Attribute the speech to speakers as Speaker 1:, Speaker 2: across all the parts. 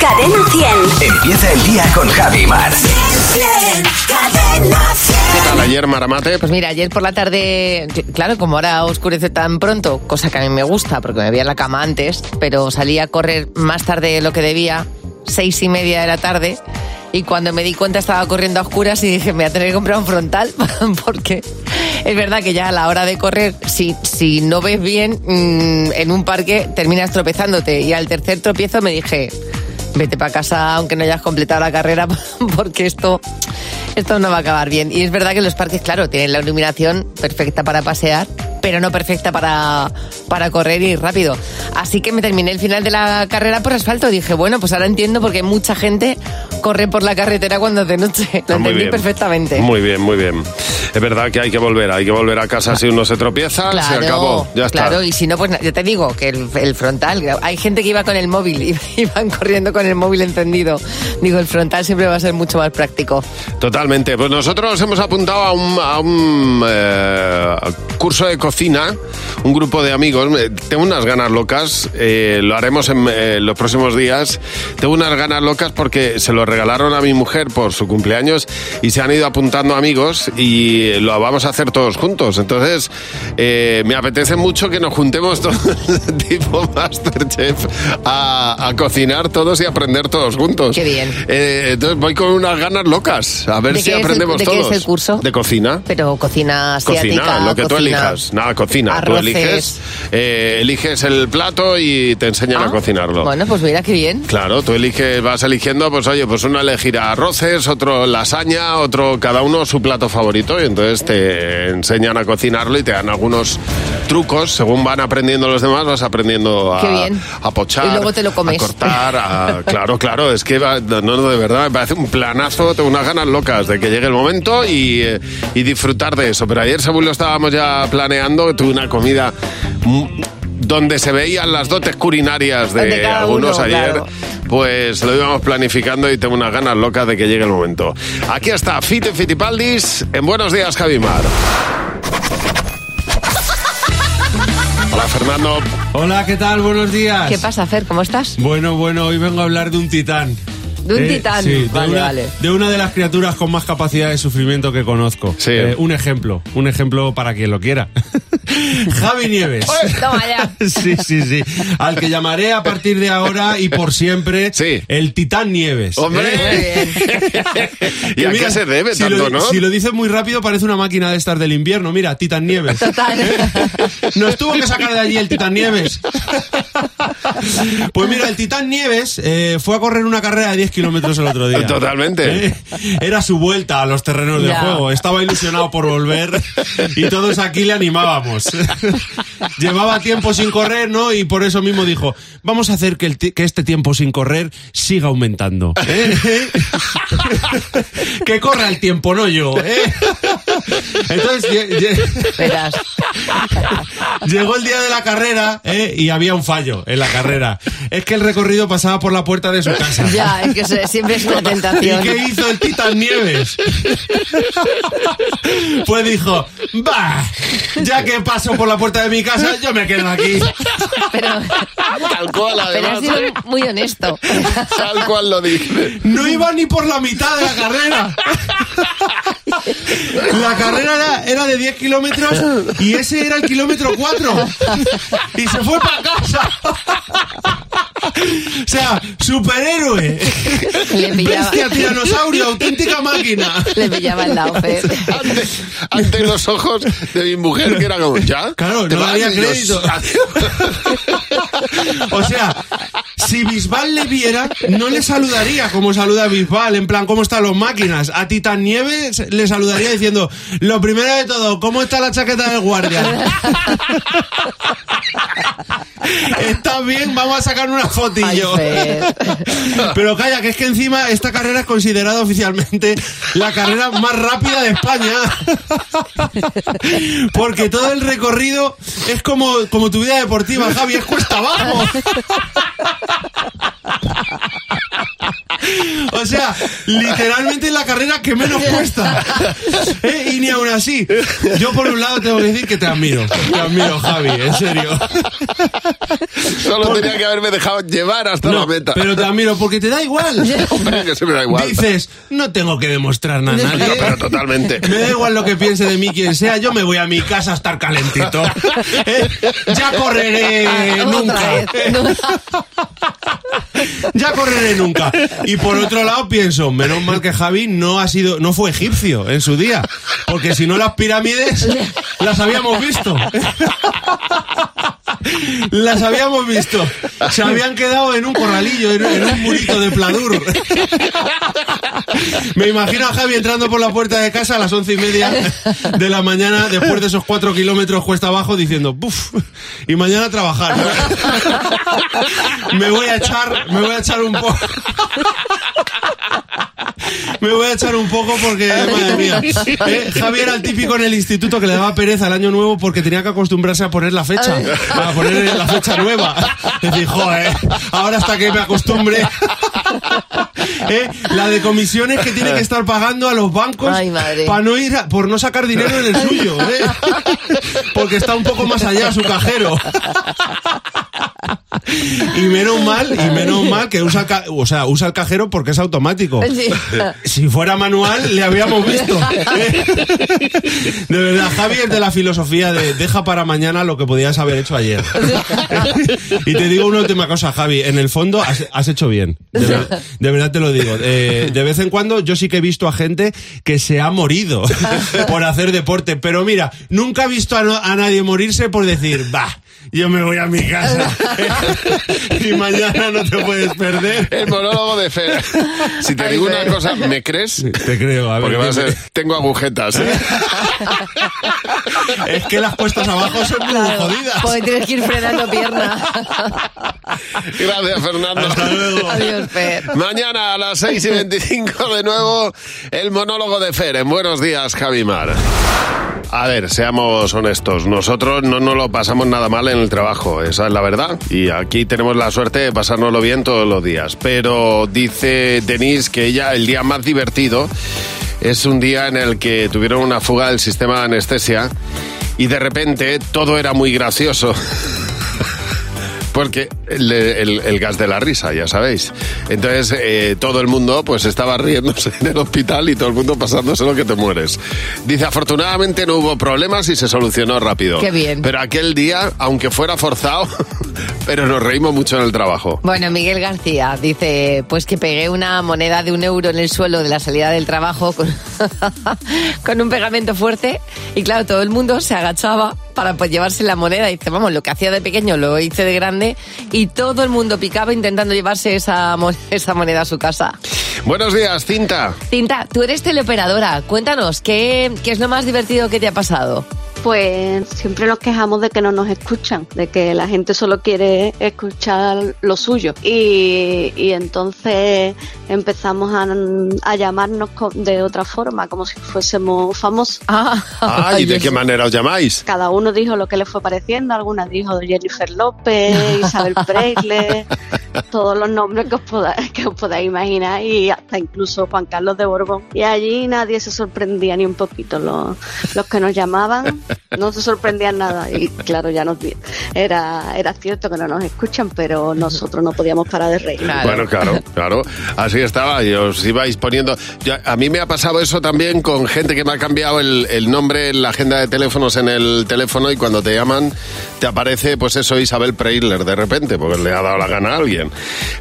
Speaker 1: Cadena 100.
Speaker 2: Empieza el día con Javi Mar.
Speaker 1: Cadena 100.
Speaker 3: ¿Qué tal ayer, Maramate?
Speaker 4: Pues mira, ayer por la tarde, cl- claro, como ahora oscurece tan pronto, cosa que a mí me gusta porque me veía en la cama antes, pero salí a correr más tarde de lo que debía, seis y media de la tarde, y cuando me di cuenta estaba corriendo a oscuras y dije, me voy a tener que comprar un frontal porque es verdad que ya a la hora de correr, si, si no ves bien, mm, en un parque terminas tropezándote y al tercer tropiezo me dije, vete para casa aunque no hayas completado la carrera porque esto esto no va a acabar bien. Y es verdad que los parques, claro, tienen la iluminación perfecta para pasear, pero no perfecta para, para correr y rápido. Así que me terminé el final de la carrera por asfalto. Dije, bueno, pues ahora entiendo por qué mucha gente corre por la carretera cuando es de noche. Lo
Speaker 3: Ah, muy
Speaker 4: entendí
Speaker 3: bien.
Speaker 4: perfectamente.
Speaker 3: Muy bien, muy bien. Es verdad que hay que volver, hay que volver a casa si uno se tropieza, se acabó, ya está.
Speaker 4: Claro, y si no, pues ya te digo que el, el frontal, hay gente que iba con el móvil, y iban corriendo con el móvil encendido. Digo, el frontal siempre va a ser mucho más práctico.
Speaker 3: Totalmente. Pues nosotros hemos apuntado a un, a un eh, curso de cocina, un grupo de amigos. Eh, Tengo unas ganas locas, eh, lo haremos en eh, los próximos días. Tengo unas ganas locas porque se lo regalaron a mi mujer por su cumpleaños y se han ido apuntando amigos y lo vamos a hacer todos juntos. Entonces, eh, me apetece mucho que nos juntemos todos, tipo Masterchef, a, a cocinar todos y aprender todos juntos.
Speaker 4: Qué bien.
Speaker 3: Eh, entonces voy con unas ganas locas. A ver
Speaker 4: ¿De
Speaker 3: si aprendemos
Speaker 4: de qué
Speaker 3: todos.
Speaker 4: es el curso?
Speaker 3: De cocina.
Speaker 4: Pero cocina asiática.
Speaker 3: Cocina, lo que tú elijas. Nada, cocina. Tú eliges, eh, eliges el plato y te enseñan a
Speaker 4: Ah,
Speaker 3: cocinarlo.
Speaker 4: Bueno, pues mira qué bien.
Speaker 3: Claro, tú eliges, vas eligiendo, pues oye, pues uno elegirá arroces, otro lasaña, otro, cada uno su plato favorito, y entonces te enseñan a cocinarlo y te dan algunos trucos, según van aprendiendo los demás, vas aprendiendo a,
Speaker 4: Qué bien.
Speaker 3: a pochar,
Speaker 4: Y luego te lo comes.
Speaker 3: a cortar, a- claro, claro, es que va- no, no, de verdad, me parece un planazo, tengo unas ganas locas de que llegue el momento y, eh, y disfrutar de eso. Pero ayer, según lo estábamos ya planeando, tuve una comida donde se veían las dotes culinarias de algunos
Speaker 4: uno,
Speaker 3: ayer.
Speaker 4: claro.
Speaker 3: Pues lo íbamos planificando y tengo unas ganas locas de que llegue el momento. Aquí está Fite Fitipaldis en Buenos Días, Javimar. Hola, Fernando.
Speaker 5: Hola, ¿qué tal? Buenos días.
Speaker 4: ¿Qué pasa, Fer? ¿Cómo estás?
Speaker 5: Bueno, bueno, hoy vengo a hablar de un titán.
Speaker 4: De un titán.
Speaker 5: Sí, de,
Speaker 4: Vale,
Speaker 5: una,
Speaker 4: vale.
Speaker 5: de una de las criaturas con más capacidad de sufrimiento que conozco.
Speaker 3: Sí.
Speaker 5: Eh, un ejemplo, un ejemplo para quien lo quiera. Javi Nieves.
Speaker 4: Toma ya.
Speaker 5: Sí, sí, sí. Al que llamaré a partir de ahora y por siempre
Speaker 3: Sí.
Speaker 5: el Titán Nieves.
Speaker 3: ¡Hombre!
Speaker 5: ¿Eh?
Speaker 3: ¿Y
Speaker 5: Que
Speaker 3: a
Speaker 5: mira,
Speaker 3: qué se debe
Speaker 5: si
Speaker 3: tanto,
Speaker 5: lo,
Speaker 3: no?
Speaker 5: Si lo dices muy rápido parece una máquina de estas del invierno. Mira, Titán Nieves.
Speaker 4: Total.
Speaker 5: Nos tuvo que sacar de allí el Titán Nieves. Pues mira, el Titán Nieves eh, fue a correr una carrera de 10 kilómetros el otro día.
Speaker 3: Totalmente.
Speaker 5: Eh, Era su vuelta a los terrenos de juego. Estaba ilusionado por volver y todos aquí le animábamos. Llevaba tiempo sin correr, ¿no? Y por eso mismo dijo, vamos a hacer que, el ti- que este tiempo sin correr siga aumentando. ¿eh? que corra el tiempo, no yo. ¿eh? Entonces. Llegó el día de la carrera ¿eh? y había un fallo en la carrera. Es que el recorrido pasaba por la puerta de su casa.
Speaker 4: Ya, es que siempre es una
Speaker 5: ¿Y
Speaker 4: tentación.
Speaker 5: qué hizo el Titán Nieves? Pues dijo, va, ya que paso por la puerta de mi casa, yo me quedo aquí.
Speaker 4: Pero,
Speaker 3: Tal cual,
Speaker 4: pero has sido muy honesto.
Speaker 3: Tal cual lo dice.
Speaker 5: No iba ni por la mitad de la carrera. La carrera era, era de 10 kilómetros y ese era el kilómetro 4. Y se fue para casa. O sea, superhéroe.
Speaker 4: Le pillaba,
Speaker 5: Bestia, tiranosaurio, auténtica máquina.
Speaker 4: le pillaba el lado, Fer.
Speaker 3: Ante, ante los ojos de mi mujer, que era como, ¿ya?
Speaker 5: Claro,
Speaker 3: ¿Te
Speaker 5: no
Speaker 3: vas?
Speaker 5: había crédito. O sea, si Bisbal le viera, no le saludaría como saluda a Bisbal, en plan, ¿cómo están los máquinas? A Titan Nieves le saludaría diciendo, lo primero de todo, ¿cómo está la chaqueta del guardia? ¿Estás bien? Vamos a sacar una fotillo. Pero calla, que es que encima esta carrera es considerada oficialmente la carrera más rápida de España. Porque todo el recorrido es como, como tu vida deportiva, Javi, es cuesta abajo. O sea, literalmente es la carrera que menos cuesta. ¿Eh? Y ni aún así. Yo por un lado tengo que decir que te admiro. Te admiro, Javi, en serio.
Speaker 3: Solo tenía que haberme dejado llevar hasta la meta.
Speaker 5: pero te admiro porque te da igual.
Speaker 3: Hombre, que se me da igual.
Speaker 5: Dices, no tengo que demostrar nada a
Speaker 3: No,
Speaker 5: nadie.
Speaker 3: pero totalmente.
Speaker 5: Me da igual lo que piense de mí quien sea, yo me voy a mi casa a estar calentito. ¿Eh? Ya correré
Speaker 4: Otra
Speaker 5: nunca. Ya correré nunca. Y por otro lado pienso, menos mal que Javi no ha sido, no fue egipcio en su día, porque si no las pirámides las habíamos visto. Las habíamos visto. Se habían quedado en un corralillo, en, en un murito de pladur. Me imagino a Javi entrando por la puerta de casa a las once y media de la mañana, después de esos cuatro kilómetros cuesta abajo, diciendo, ¡puf! Y mañana a trabajar. Me voy a echar, me voy a echar un poco. Me voy a echar un poco porque, madre mía. ¿eh? Javi era el típico en el instituto que le daba pereza el año nuevo porque tenía que acostumbrarse a poner la fecha. A poner la fecha nueva. Decir, joder, ahora hasta que me acostumbre. ¿Eh? La de comisiones que tiene que estar pagando a los bancos para no ir a- por no sacar dinero en el suyo, ¿eh? Porque está un poco más allá su cajero. Y menos mal, y menos mal que usa, o sea, usa el cajero porque es automático.
Speaker 4: Sí.
Speaker 5: Si fuera manual, le habíamos visto. De verdad, Javi es de la filosofía de deja para mañana lo que podías haber hecho ayer. Y te digo una última cosa, Javi. En el fondo has, has hecho bien. De, ver- de verdad te lo digo. Eh, de vez en cuando yo sí que he visto a gente que se ha morido por hacer deporte. Pero mira, nunca he visto a, no- a nadie morirse por decir, va. Yo me voy a mi casa y mañana no te puedes perder.
Speaker 3: El monólogo de Fer. Si te
Speaker 4: Ay,
Speaker 3: digo una
Speaker 4: Fer.
Speaker 3: cosa, ¿me crees?
Speaker 5: Te creo, a ver.
Speaker 3: Porque va a ser, tengo agujetas. ¿eh?
Speaker 5: Es que las puestas abajo son muy
Speaker 4: Claro,
Speaker 5: jodidas.
Speaker 4: porque tienes que ir frenando pierna.
Speaker 3: Gracias, Fernando.
Speaker 5: Hasta luego.
Speaker 4: Adiós, Fer.
Speaker 3: Mañana a las 6 y 25 de nuevo el monólogo de Fer. En Buenos días, Javimar. A ver, seamos honestos. Nosotros no nos lo pasamos nada mal en el trabajo, esa es la verdad. Y aquí tenemos la suerte de pasárnoslo bien todos los días. Pero dice Denise que ella, el día más divertido es un día en el que tuvieron una fuga del sistema de anestesia y de repente todo era muy gracioso. Porque el, el- el gas de la risa, ya sabéis. Entonces, eh, todo el mundo pues estaba riéndose en el hospital y todo el mundo pasándose lo que te mueres. Dice, afortunadamente no hubo problemas y se solucionó rápido.
Speaker 4: Qué bien.
Speaker 3: Pero aquel día, aunque fuera forzado, pero nos reímos mucho en el trabajo.
Speaker 4: Bueno, Miguel García dice, pues que pegué una moneda de un euro en el suelo de la salida del trabajo con, con un pegamento fuerte y claro, todo el mundo se agachaba para pues llevarse la moneda y dice, vamos, lo que hacía de pequeño lo hice de grande y todo el mundo picaba intentando llevarse esa, esa moneda a su casa.
Speaker 3: Buenos días, Cinta.
Speaker 4: Cinta, tú eres teleoperadora, cuéntanos, ¿qué, qué es lo más divertido que te ha pasado?
Speaker 1: Pues siempre nos quejamos de que no nos escuchan, de que la gente solo quiere escuchar lo suyo. Y, y entonces empezamos a, a llamarnos de otra forma, como si fuésemos famosos.
Speaker 4: Ah,
Speaker 3: Ah, ¿y de qué manera os llamáis?
Speaker 1: Cada uno dijo lo que le fue pareciendo, alguna dijo Jennifer López, Isabel Preisler, todos los nombres que os, poda- que os podáis imaginar y hasta incluso Juan Carlos de Borbón. Y allí nadie se sorprendía ni un poquito. Los, los que nos llamaban no se sorprendían nada y claro, ya nos era, era cierto que no nos escuchan, pero nosotros no podíamos parar de reír.
Speaker 4: Claro.
Speaker 3: Bueno, claro, claro. Así estaba. Y os ibais poniendo. Yo- a mí me ha pasado eso también con gente que me ha cambiado el, el nombre en la agenda de teléfonos en el teléfono y cuando te llaman te aparece, pues eso, Isabel Preisler de repente, porque le ha dado la gana a alguien.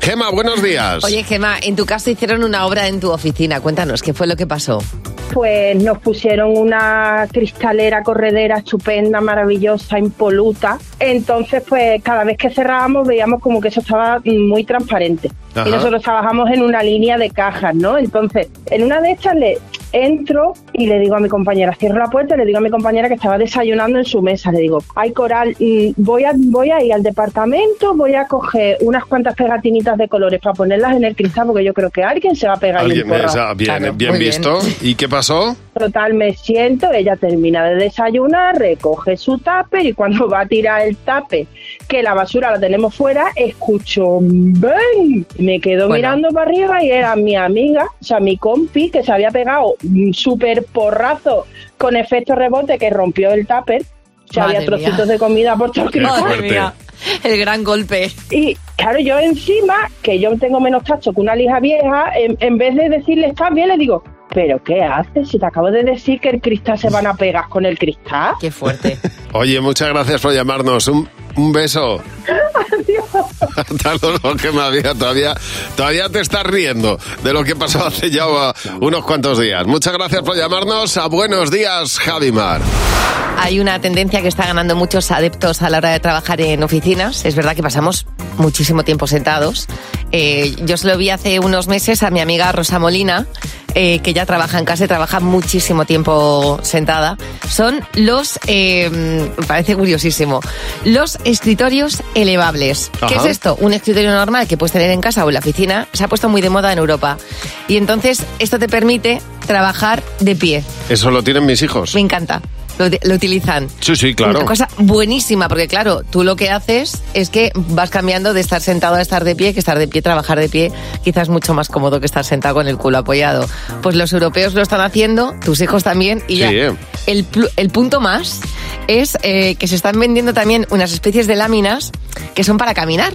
Speaker 3: Gema, buenos días.
Speaker 4: Oye, Gemma, en tu casa hicieron una obra en tu oficina, cuéntanos, ¿qué fue lo que pasó?
Speaker 6: pues nos pusieron una cristalera corredera estupenda, maravillosa, impoluta. Entonces, pues cada vez que cerrábamos veíamos como que eso estaba muy transparente.
Speaker 3: Ajá.
Speaker 6: Y nosotros trabajamos en una línea de cajas, ¿no? Entonces, en una de estas le entro y le digo a mi compañera, cierro la puerta y le digo a mi compañera que estaba desayunando en su mesa, le digo, ay Coral, mm, voy a, voy a ir al departamento, voy a coger unas cuantas pegatinitas de colores para ponerlas en el cristal porque yo creo que alguien se va a pegar ahí
Speaker 3: Alguien
Speaker 6: un
Speaker 3: me
Speaker 6: porrazo".
Speaker 3: esa- bien,
Speaker 4: Claro,
Speaker 3: bien
Speaker 4: bien.
Speaker 3: visto. ¿Y qué pasó?
Speaker 6: Total, me siento, ella termina de desayunar, recoge su tupper y cuando va a tirar el tupper, que la basura la tenemos fuera, escucho ¡Ven! Me quedo
Speaker 4: Bueno.
Speaker 6: mirando para arriba y era mi amiga, o sea, mi compi, que se había pegado un súper porrazo con efecto rebote que rompió el tupper. O sea,
Speaker 4: Madre
Speaker 6: había trocitos
Speaker 4: mía.
Speaker 6: de comida por todo el
Speaker 3: fuerte.
Speaker 4: mía. El gran golpe.
Speaker 6: Y claro, yo encima, que yo tengo menos tacho que una lija vieja, en, en vez de decirle estás bien, le digo, ¿pero qué haces? Si te acabo de decir que el cristal se van a pegar con el cristal.
Speaker 4: Qué fuerte.
Speaker 3: Oye, muchas gracias por llamarnos. Un, un beso. Hasta luego, que me había todavía, todavía te estás riendo de lo que pasó hace ya unos cuantos días. Muchas gracias por llamarnos a Buenos Días, Javimar.
Speaker 4: Hay una tendencia que está ganando muchos adeptos a la hora de trabajar en oficinas. Es verdad que pasamos muchísimo tiempo sentados. Eh, yo se lo vi hace unos meses a mi amiga Rosa Molina, eh, que ya trabaja en casa y trabaja muchísimo tiempo sentada. Son los, eh, me parece curiosísimo, los escritorios elevables. ¿Qué es esto? Un escritorio normal que puedes tener en casa o en la oficina se ha puesto muy de moda en Europa. Y entonces esto te permite trabajar de pie.
Speaker 3: Eso lo tienen mis hijos.
Speaker 4: Me encanta. Lo, lo utilizan.
Speaker 3: Sí, sí, claro.
Speaker 4: Una cosa buenísima, porque claro, tú lo que haces es que vas cambiando de estar sentado a estar de pie, que estar de pie, trabajar de pie, quizás mucho más cómodo que estar sentado con el culo apoyado. Pues los europeos lo están haciendo, tus hijos también, y
Speaker 3: Sí,
Speaker 4: ya.
Speaker 3: eh.
Speaker 4: El, el punto más es eh, que se están vendiendo también unas especies de láminas que son para caminar.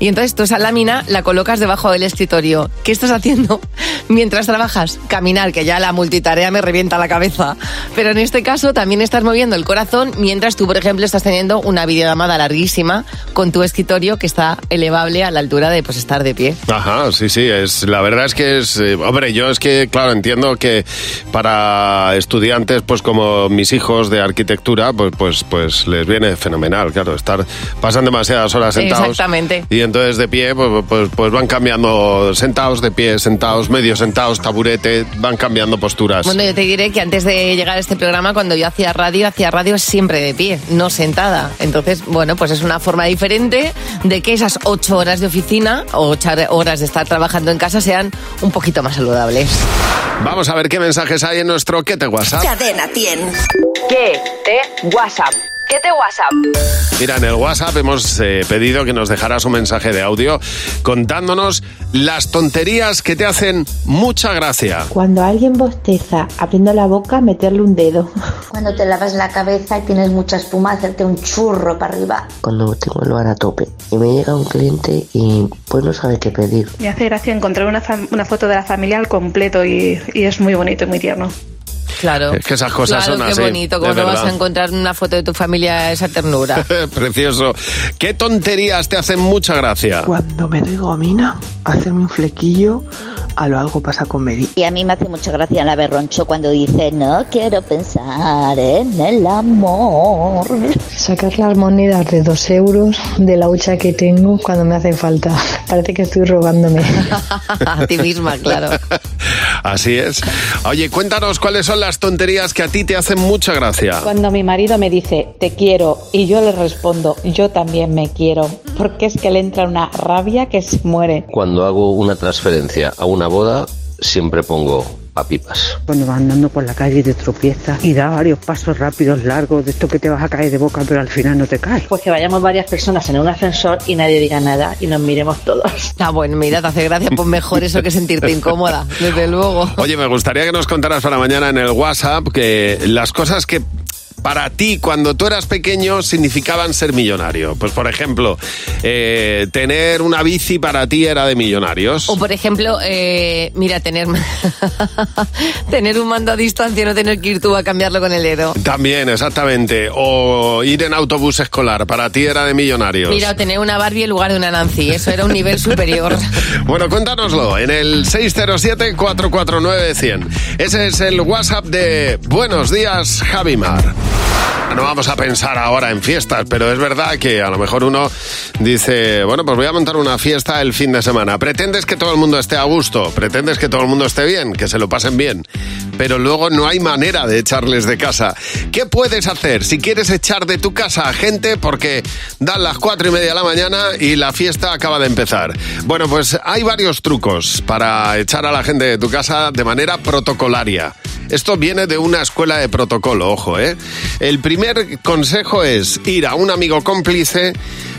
Speaker 4: Y entonces tú esa lámina la colocas debajo del escritorio. ¿Qué estás haciendo mientras trabajas? Caminar, que ya la multitarea me revienta la cabeza. Pero en este caso también estás moviendo el corazón mientras tú, por ejemplo, estás teniendo una videollamada larguísima con tu escritorio que está elevable a la altura de pues estar de pie.
Speaker 3: Ajá, sí, sí, es, la verdad es que es, eh, hombre, yo es que, claro, entiendo que para estudiantes, pues como mis hijos de arquitectura, pues, pues, pues les viene fenomenal, claro, estar, pasan demasiadas horas sentados.
Speaker 4: Exactamente.
Speaker 3: Y entonces de pie, pues, pues, pues van cambiando, sentados, de pie, sentados, medio sentados, taburete, van cambiando posturas.
Speaker 4: Bueno, yo te diré que antes de llegar a este programa, cuando yo hacía radio, hacía radio siempre de pie, no sentada. Entonces, bueno, pues es una forma diferente de que esas ocho horas de oficina o ocho horas de estar trabajando en casa sean un poquito más saludables.
Speaker 3: Vamos a ver qué mensajes hay en nuestro ¿Qué te WhatsApp?
Speaker 7: Cadena 100.
Speaker 4: ¿Qué te WhatsApp? ¿Qué te WhatsApp?
Speaker 3: Mira, en el WhatsApp hemos eh, pedido que nos dejaras un mensaje de audio contándonos las tonterías que te hacen mucha gracia.
Speaker 8: Cuando alguien bosteza abriendo la boca, meterle un dedo.
Speaker 9: Cuando te lavas la cabeza y tienes mucha espuma, hacerte un churro para arriba.
Speaker 10: Cuando tengo el bar a tope y me llega un cliente y pues no sabe qué pedir.
Speaker 11: Me hace gracia encontrar una, foto de la familia al completo y, y es muy bonito y muy tierno.
Speaker 4: Claro.
Speaker 3: Es que esas cosas
Speaker 4: claro,
Speaker 3: son
Speaker 4: qué
Speaker 3: así,
Speaker 4: bonito.
Speaker 3: de
Speaker 4: ¿Cómo no vas a encontrar una foto de tu familia esa ternura?
Speaker 3: Precioso. ¿Qué tonterías te hacen mucha gracia?
Speaker 12: Cuando me doy gomina, hacerme un flequillo, a lo algo pasa con Mary.
Speaker 9: Y a mí me hace mucha gracia la berroncho cuando dice no quiero pensar en el amor.
Speaker 13: Sacar las monedas de dos euros de la hucha que tengo cuando me hacen falta. Parece que estoy rogándome.
Speaker 4: a ti misma, claro.
Speaker 3: Así es. Oye, cuéntanos cuáles son las tonterías que a ti te hacen mucha gracia.
Speaker 14: Cuando mi marido me dice te quiero y yo le respondo yo también me quiero, porque es que le entra una rabia que se muere.
Speaker 10: Cuando hago una transferencia a una boda, siempre pongo a pipas.
Speaker 15: Cuando vas andando por la calle y te tropiezas y da varios pasos rápidos, largos, de esto que te vas a caer de boca, pero al final no te caes.
Speaker 14: Pues que vayamos varias personas en un ascensor y nadie diga nada y nos miremos todos.
Speaker 4: Ah, bueno, mira, te hace gracia, pues mejor eso que sentirte incómoda, desde luego.
Speaker 3: Oye, me gustaría que nos contaras para mañana en el WhatsApp que las cosas que para ti cuando tú eras pequeño significaban ser millonario. Pues por ejemplo, eh, tener una bici para ti era de millonarios.
Speaker 4: O por ejemplo, eh, mira, tener, tener un mando a distancia y no tener que ir tú a cambiarlo con el dedo.
Speaker 3: También, exactamente. O ir en autobús escolar, para ti era de millonarios.
Speaker 4: Mira, o tener una Barbie en lugar de una Nancy, eso era un nivel superior.
Speaker 3: Bueno, cuéntanoslo en el 607-449-100. Ese es el WhatsApp de Buenos Días, Javimar. No vamos a pensar ahora en fiestas, pero es verdad que a lo mejor uno dice, bueno, pues voy a montar una fiesta el fin de semana. Pretendes que todo el mundo esté a gusto, pretendes que todo el mundo esté bien, que se lo pasen bien, pero luego no hay manera de echarles de casa. ¿Qué puedes hacer si quieres echar de tu casa a gente porque dan las cuatro y media de la mañana y la fiesta acaba de empezar? Bueno, pues hay varios trucos para echar a la gente de tu casa de manera protocolaria. Esto viene de una escuela de protocolo, ojo, ¿eh? El primer consejo es ir a un amigo cómplice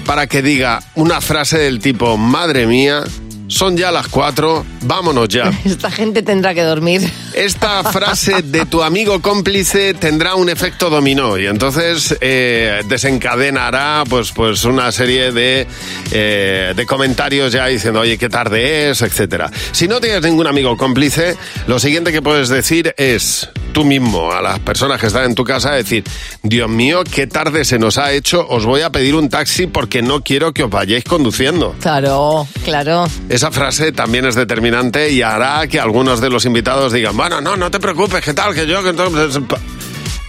Speaker 3: para que diga una frase del tipo, madre mía, son ya las cuatro, vámonos ya.
Speaker 4: Esta gente tendrá que dormir.
Speaker 3: esta frase de tu amigo cómplice tendrá un efecto dominó y entonces eh, desencadenará pues, pues una serie de, eh, de comentarios ya diciendo, oye, qué tarde es, etcétera. Si no tienes ningún amigo cómplice, lo siguiente que puedes decir es tú mismo a las personas que están en tu casa decir, Dios mío, qué tarde se nos ha hecho, os voy a pedir un taxi porque no quiero que os vayáis conduciendo.
Speaker 4: Claro, claro.
Speaker 3: Esa frase también es determinante y hará que algunos de los invitados digan, bueno, no, no te preocupes, ¿qué tal? Que yo... Que entonces...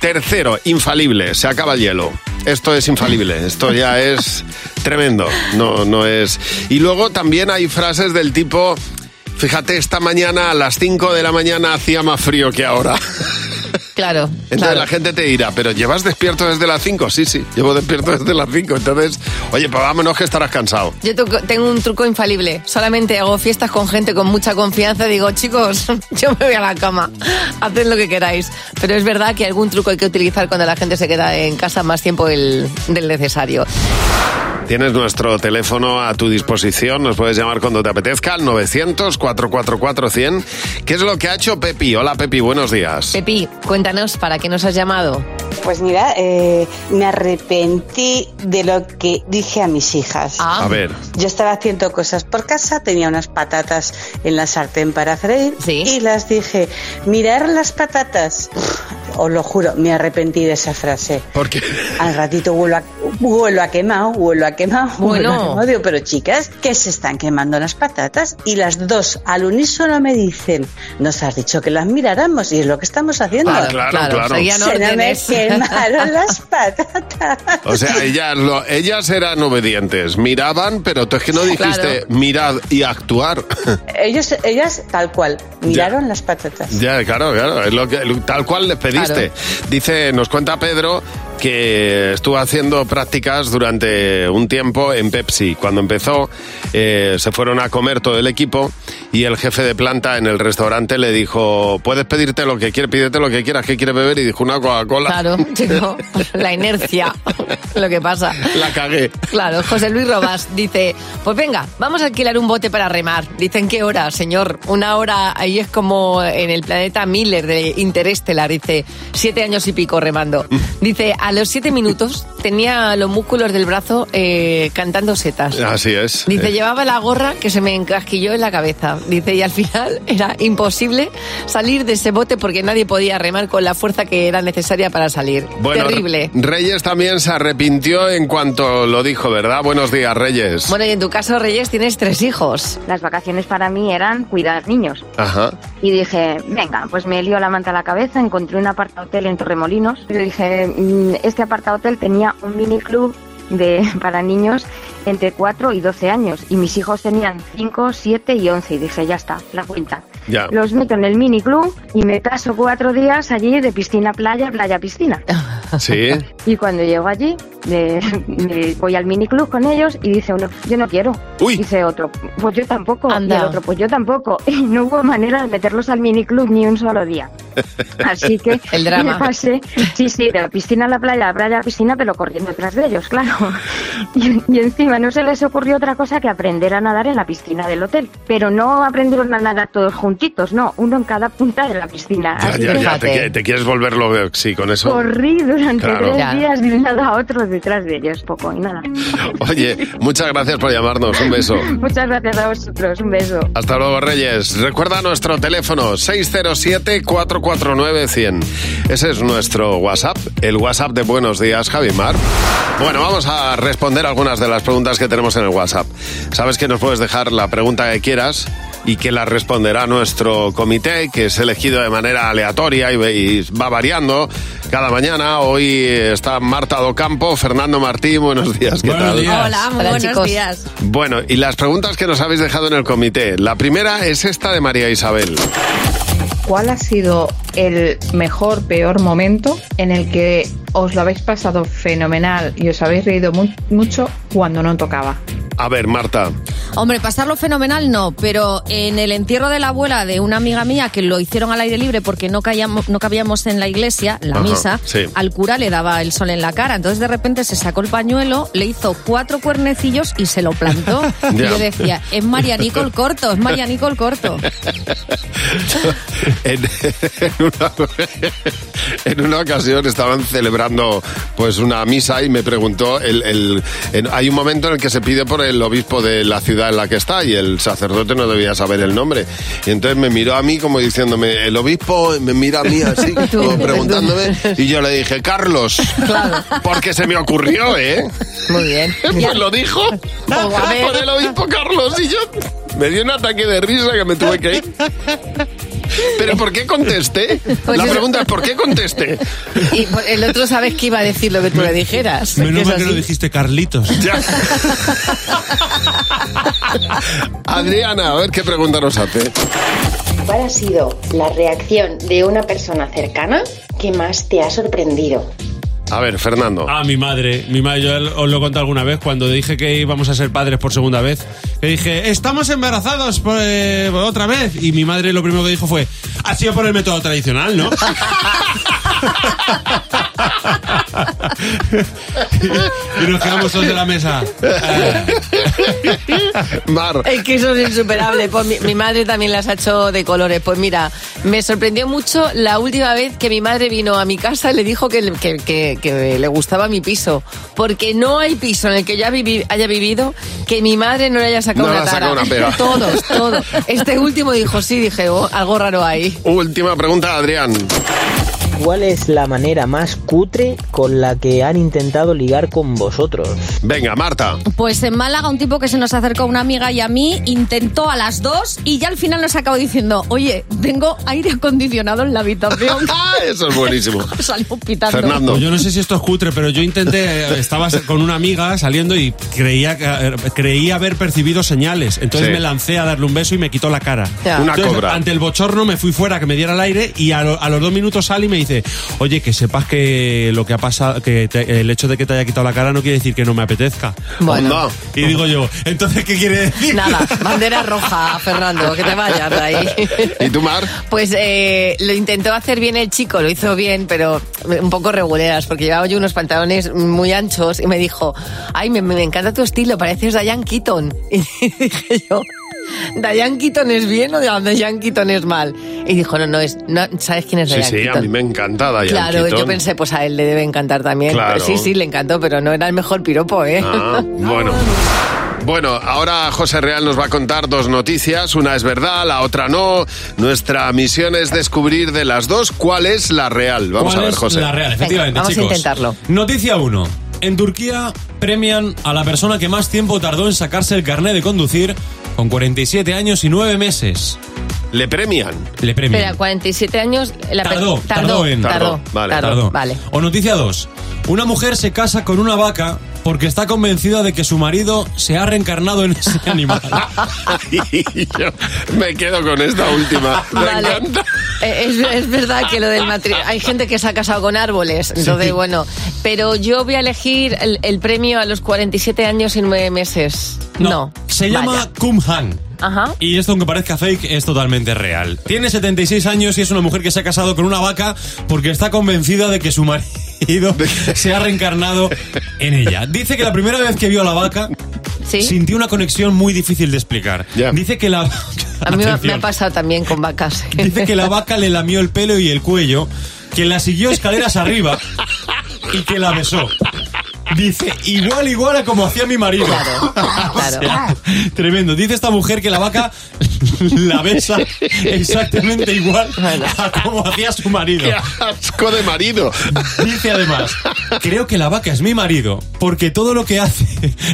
Speaker 3: Tercero, infalible, se acaba el hielo. Esto es infalible, esto ya es tremendo, no, no es... Y luego también hay frases del tipo, fíjate, esta mañana a las 5 de la mañana hacía más frío que ahora.
Speaker 4: Claro.
Speaker 3: Entonces
Speaker 4: claro.
Speaker 3: la gente te dirá, ¿pero llevas despierto desde las 5? Sí, sí, llevo despierto desde las 5. Entonces, oye, pues vámonos que estarás cansado.
Speaker 4: Yo tengo un truco infalible. Solamente hago fiestas con gente con mucha confianza digo, chicos, yo me voy a la cama. Haced lo que queráis. Pero es verdad que algún truco hay que utilizar cuando la gente se queda en casa más tiempo del necesario.
Speaker 3: Tienes nuestro teléfono a tu disposición, nos puedes llamar cuando te apetezca al 900-444-100. ¿Qué es lo que ha hecho Pepi? Hola Pepi, buenos días.
Speaker 4: Pepi, cuéntanos, ¿para qué nos has llamado?
Speaker 7: Pues mira, eh, me arrepentí de lo que dije a mis hijas.
Speaker 3: A ver.
Speaker 7: Yo estaba haciendo cosas por casa, tenía unas patatas en la sartén para freír y las dije, mirar las patatas. Os lo juro, me arrepentí de esa frase.
Speaker 3: ¿Por qué?
Speaker 7: Al ratito vuelo a, vuelo a quemado, vuelo a quemado, vuelo a
Speaker 4: Bueno.
Speaker 7: quemado. Digo, pero chicas, que se están quemando las patatas y las dos al unísono me dicen, nos has dicho que las miráramos y es lo que estamos haciendo.
Speaker 3: Ah, claro, Claro, claro.
Speaker 7: Quemaron las patatas.
Speaker 3: O sea, ellas, lo- ellas eran obedientes, miraban, pero tú es que no dijiste mirad y actuar.
Speaker 7: Ellos, ellas, tal cual, miraron las patatas.
Speaker 3: Ya, claro, claro, es lo que, tal cual les pediste. Dice, nos cuenta Pedro que estuvo haciendo prácticas durante un tiempo en Pepsi. Cuando empezó, eh, se fueron a comer todo el equipo y el jefe de planta en el restaurante le dijo, puedes pedirte lo que quieres, pídete lo que quieras, ¿qué quieres beber? Y dijo una Coca-Cola.
Speaker 4: Claro, chico, la inercia, lo que pasa.
Speaker 3: La cagué.
Speaker 4: Claro, José Luis Robas dice, pues venga, vamos a alquilar un bote para remar. Dicen, ¿qué hora, señor? Una hora, ahí es como en el planeta Miller de Interestelar, dice, siete años y pico remando. Dice, a los siete minutos tenía los músculos del brazo eh, cantando setas.
Speaker 3: Así es.
Speaker 4: Dice,
Speaker 3: Eh,
Speaker 4: llevaba la gorra que se me encasquilló en la cabeza. Dice, y al final era imposible salir de ese bote porque nadie podía remar con la fuerza que era necesaria para salir.
Speaker 3: bueno,
Speaker 4: Terrible.
Speaker 3: Reyes también se arrepintió en cuanto lo dijo, ¿verdad? Buenos días, Reyes.
Speaker 4: Bueno, y en tu caso, Reyes, tienes tres hijos.
Speaker 16: Las vacaciones para mí eran cuidar niños.
Speaker 3: Ajá.
Speaker 16: Y dije, venga, pues me lío la manta a la cabeza, encontré un apartahotel en Torremolinos. Y dije, mm, este apartahotel tenía un mini club de, para niños entre 4 y 12 años. Y mis hijos tenían 5, 7 y 11. Y dije, ya está, la cuenta.
Speaker 3: Ya.
Speaker 16: Los meto en el mini club y me paso cuatro días allí de piscina a playa, playa a piscina.
Speaker 3: Sí.
Speaker 16: Y cuando llego allí, me, me voy al mini club con ellos y dice uno, yo no quiero. Dice otro, pues yo tampoco.
Speaker 4: Anda.
Speaker 16: Y el otro, pues yo tampoco. Y no hubo manera de meterlos al mini club ni un solo día. Así que
Speaker 4: El drama.
Speaker 16: me pasé, sí, sí, de la piscina a la playa, la playa a la piscina, pero corriendo detrás de ellos, claro. Y, y encima no se les ocurrió otra cosa que aprender a nadar en la piscina del hotel. Pero no aprendieron a nadar todos juntitos, no, uno en cada punta de la piscina.
Speaker 3: Ya,
Speaker 16: Así
Speaker 3: ya,
Speaker 16: que
Speaker 3: ya, te, te quieres volverlo, sí, con eso.
Speaker 16: corrí durante
Speaker 3: Claro.
Speaker 16: tres
Speaker 3: Ya.
Speaker 16: días de un lado a otro detrás de ellos, poco y nada.
Speaker 3: Oye, muchas gracias por llamarnos, un beso.
Speaker 16: Muchas gracias a vosotros, un beso.
Speaker 3: Hasta luego, Reyes. Recuerda nuestro teléfono 607-449-100. Ese es nuestro WhatsApp, el WhatsApp de Buenos Días, Javi Mar. Bueno, vamos a responder algunas de las preguntas que tenemos en el WhatsApp. Sabes que nos puedes dejar la pregunta que quieras y que la responderá nuestro comité, que es elegido de manera aleatoria y, va variando cada mañana. Hoy está Marta Docampo, Fernando Martín, buenos días, ¿qué
Speaker 5: Buenos
Speaker 3: tal?
Speaker 5: días.
Speaker 17: Hola, muy
Speaker 4: Hola,
Speaker 17: buenos
Speaker 4: chicos.
Speaker 17: días.
Speaker 3: Bueno, y las preguntas que nos habéis dejado en el comité. La primera es esta de María Isabel.
Speaker 14: ¿Cuál ha sido el mejor, peor momento en el que os lo habéis pasado fenomenal y os habéis reído mu- mucho cuando no tocaba?
Speaker 3: A ver, Marta.
Speaker 17: Hombre, pasarlo fenomenal no, pero en el entierro de la abuela de una amiga mía que lo hicieron al aire libre porque no, cabíamos en la iglesia, la
Speaker 3: Ajá,
Speaker 17: misa,
Speaker 3: sí.
Speaker 17: al cura le daba el sol en la cara. Entonces de repente se sacó el pañuelo, le hizo cuatro cuernecillos y se lo plantó. y yo decía, es Marianico el corto, es Marianico el corto.
Speaker 3: en, en una, en una ocasión estaban celebrando pues una misa y me preguntó el, el- hay un momento en el que se pide por el obispo de la ciudad en la que está y el sacerdote no debía saber el nombre. Y entonces me miró a mí como diciéndome el obispo me mira a mí así como preguntándome y yo le dije Carlos porque se me ocurrió eh
Speaker 4: Muy bien.
Speaker 3: pues lo dijo.
Speaker 4: Ver.
Speaker 3: por el obispo Carlos. Y yo me dio un ataque de risa que me tuve que ir pero ¿por qué contesté?
Speaker 4: Pues
Speaker 3: La
Speaker 4: eso-
Speaker 3: pregunta es ¿por qué contesté?
Speaker 4: Y el otro sabes que iba a decir lo que tú le dijeras.
Speaker 5: Menos mal que
Speaker 4: así.
Speaker 5: dijiste Carlitos.
Speaker 3: Adriana, a ver qué pregunta nos hace.
Speaker 18: ¿Cuál ha sido la reacción de una persona cercana que más te ha sorprendido?
Speaker 3: A ver, Fernando.
Speaker 5: Ah, mi madre. Mi madre, yo os lo contado alguna vez cuando dije que íbamos a ser padres por segunda vez. Que dije, estamos embarazados por, eh, por otra vez. Y mi madre lo primero que dijo fue, ha sido por el método tradicional, ¿no? y nos quedamos todos de la mesa.
Speaker 3: Mar.
Speaker 4: Es que eso es insuperable. Pues mi, mi madre también las ha hecho de colores. Pues mira, me sorprendió mucho la última vez que mi madre vino a mi casa y le dijo que, le- que- que- que le gustaba mi piso. Porque no hay piso en el que yo haya vivi- haya vivido que mi madre no le haya sacado
Speaker 3: No
Speaker 4: una tara.
Speaker 3: una pega.
Speaker 4: Todos, todos. Este último dijo sí, dije, "Oh, algo raro ahí.
Speaker 3: Última pregunta, Adrián.
Speaker 19: ¿Cuál es la manera más cutre con la que han intentado ligar con vosotros?
Speaker 3: Venga, Marta.
Speaker 17: Pues en Málaga un tipo que se nos acercó a una amiga y a mí intentó a las dos y ya al final nos acabó diciendo, oye, tengo aire acondicionado en la habitación.
Speaker 3: Eso es buenísimo.
Speaker 17: Salimos pitando.
Speaker 5: Pues yo no sé si esto es cutre, pero yo intenté, estaba con una amiga saliendo y creía, que- eh, creía haber percibido señales. Entonces
Speaker 3: Sí.
Speaker 5: me lancé a darle un beso y me quitó la cara.
Speaker 3: Ya. Una
Speaker 5: Entonces,
Speaker 3: cobra.
Speaker 5: Ante el bochorno me fui fuera que me diera el aire y a, lo- a los dos minutos sale y me dice, oye, que sepas que lo que ha pasado, que te- el hecho de que te haya quitado la cara no quiere decir que no me apetezca.
Speaker 4: Bueno.
Speaker 5: Y digo yo, ¿entonces qué quiere decir?
Speaker 4: Nada, bandera roja, Fernando, que te vayas de ahí.
Speaker 3: ¿Y tú, Mar?
Speaker 4: Pues eh, lo intentó hacer bien el chico, lo hizo bien, pero un poco reguleras, porque llevaba yo unos pantalones muy anchos y me dijo, ay, me, me encanta tu estilo, pareces Diane Keaton. Y dije yo, ¿Diane Keaton es bien o Diane Keaton es mal? Y dijo, no, no, es, no ¿sabes quién es
Speaker 3: Sí,
Speaker 4: Diane
Speaker 3: sí, a mí me encanta Diane
Speaker 4: Claro,
Speaker 3: Keaton.
Speaker 4: yo pensé, pues a él le debe encantar también.
Speaker 3: Claro.
Speaker 4: Sí, sí, le encantó, pero no era el mejor piropo, ¿eh?
Speaker 3: Ah, bueno. Bueno, ahora José Real nos va a contar dos noticias. Una es verdad, la otra no. Nuestra misión es descubrir de las dos cuál es la real. Vamos a
Speaker 5: ¿Cuál
Speaker 3: ver,
Speaker 5: es
Speaker 3: José.
Speaker 5: La real, efectivamente,
Speaker 4: vamos a intentarlo.
Speaker 5: Noticia 1. En Turquía premian a la persona que más tiempo tardó en sacarse el carnet de conducir con 47 años y 9 meses.
Speaker 3: ¿Le premian?
Speaker 5: Le premian.
Speaker 4: Espera, 47 años. La
Speaker 5: Tardó, tardó en.
Speaker 4: Tardó,
Speaker 3: Vale.
Speaker 4: tardó,
Speaker 5: Tardó.
Speaker 4: vale.
Speaker 5: O noticia 2. Una mujer se casa con una vaca porque está convencida de que su marido se ha reencarnado en ese animal.
Speaker 3: Y yo me quedo con esta última. Me
Speaker 4: Vale.
Speaker 3: encanta.
Speaker 4: Eh, Es, es verdad que lo del matrimonio. Hay gente que se ha casado con árboles, entonces
Speaker 5: Sí.
Speaker 4: bueno. Pero yo voy a elegir el, el premio a los 47 años y 9 meses. No.
Speaker 5: Se
Speaker 4: Vaya.
Speaker 5: llama Kumhan.
Speaker 4: Ajá.
Speaker 5: Y esto, aunque parezca fake, es totalmente real. Tiene 76 años y es una mujer que se ha casado con una vaca porque está convencida de que su marido se ha reencarnado en ella. Dice que la primera vez que vio a la vaca sintió una conexión muy difícil de explicar. Dice que la...
Speaker 4: A mí me- me
Speaker 5: Atención.
Speaker 4: ha pasado también con vacas.
Speaker 5: Dice que la vaca le lamió el pelo y el cuello, que la siguió escaleras arriba y que la besó. Dice, igual, igual a como hacía mi marido. O sea, tremendo. Dice esta mujer que la vaca la besa exactamente igual a como hacía su marido.
Speaker 3: ¡Qué asco de marido!
Speaker 5: Dice además, creo que la vaca es mi marido porque todo lo que hace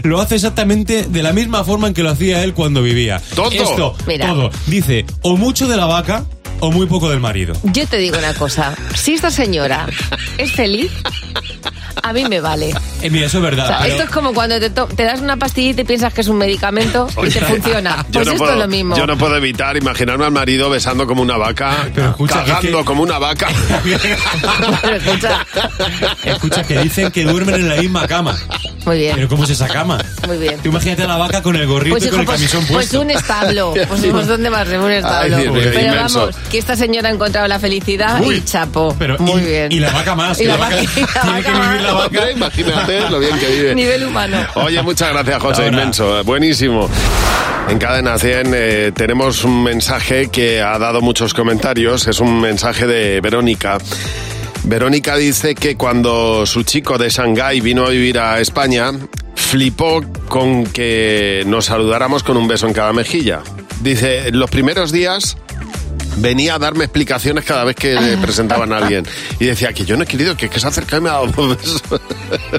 Speaker 5: lo hace exactamente de la misma forma en que lo hacía él cuando vivía. Esto,
Speaker 4: Mira.
Speaker 5: todo. Dice, o mucho de la vaca o muy poco del marido.
Speaker 4: Yo te digo una cosa. Si esta señora es feliz, a mí me vale.
Speaker 5: Eh, mira, eso es
Speaker 4: O
Speaker 5: verdad.
Speaker 4: sea,
Speaker 5: pero-
Speaker 4: esto es como cuando te, te das una pastilla y te piensas que es un medicamento y te funciona.
Speaker 3: yo
Speaker 4: Pues
Speaker 3: no
Speaker 4: esto
Speaker 3: puedo-
Speaker 4: es lo mismo.
Speaker 3: Yo no puedo evitar imaginarme al marido besando como una vaca,
Speaker 5: escucha,
Speaker 3: cagando
Speaker 5: es que-
Speaker 3: como una vaca.
Speaker 4: Pero escucha,
Speaker 5: Escucha, que dicen que duermen en la misma cama.
Speaker 4: Muy bien.
Speaker 20: Pero ¿cómo es esa cama?
Speaker 4: Muy bien.
Speaker 20: Tú imagínate a la vaca con el gorrito
Speaker 4: Pues,
Speaker 20: y
Speaker 4: hijo,
Speaker 20: con el
Speaker 4: pues,
Speaker 20: camisón
Speaker 4: pues
Speaker 20: puesto.
Speaker 4: un establo. Pues, pues ¿dónde más? Un establo.
Speaker 20: Ay, Dios
Speaker 4: Pero
Speaker 20: inmenso.
Speaker 4: vamos, que esta señora ha encontrado la felicidad
Speaker 20: Uy,
Speaker 4: y chapo.
Speaker 20: pero
Speaker 4: Muy
Speaker 20: y-
Speaker 4: bien.
Speaker 20: y la vaca más,
Speaker 4: Y la
Speaker 20: la vaca-
Speaker 4: vaca,
Speaker 20: tiene que
Speaker 4: vaca
Speaker 20: vivir la
Speaker 4: más.
Speaker 3: Hombre, imagínate lo bien que vive.
Speaker 4: Nivel humano.
Speaker 3: Oye, muchas gracias, José,
Speaker 20: Ahora.
Speaker 3: inmenso, buenísimo. En Cadena 100 eh, tenemos un mensaje que ha dado muchos comentarios, es un mensaje de Verónica. Verónica dice que cuando su chico de Shanghái vino a vivir a España, flipó con que nos saludáramos con un beso en cada mejilla. Dice, los primeros días venía a darme explicaciones cada vez que le presentaban a alguien. Y decía que yo no he querido, que, que se acerca y me ha dado un beso.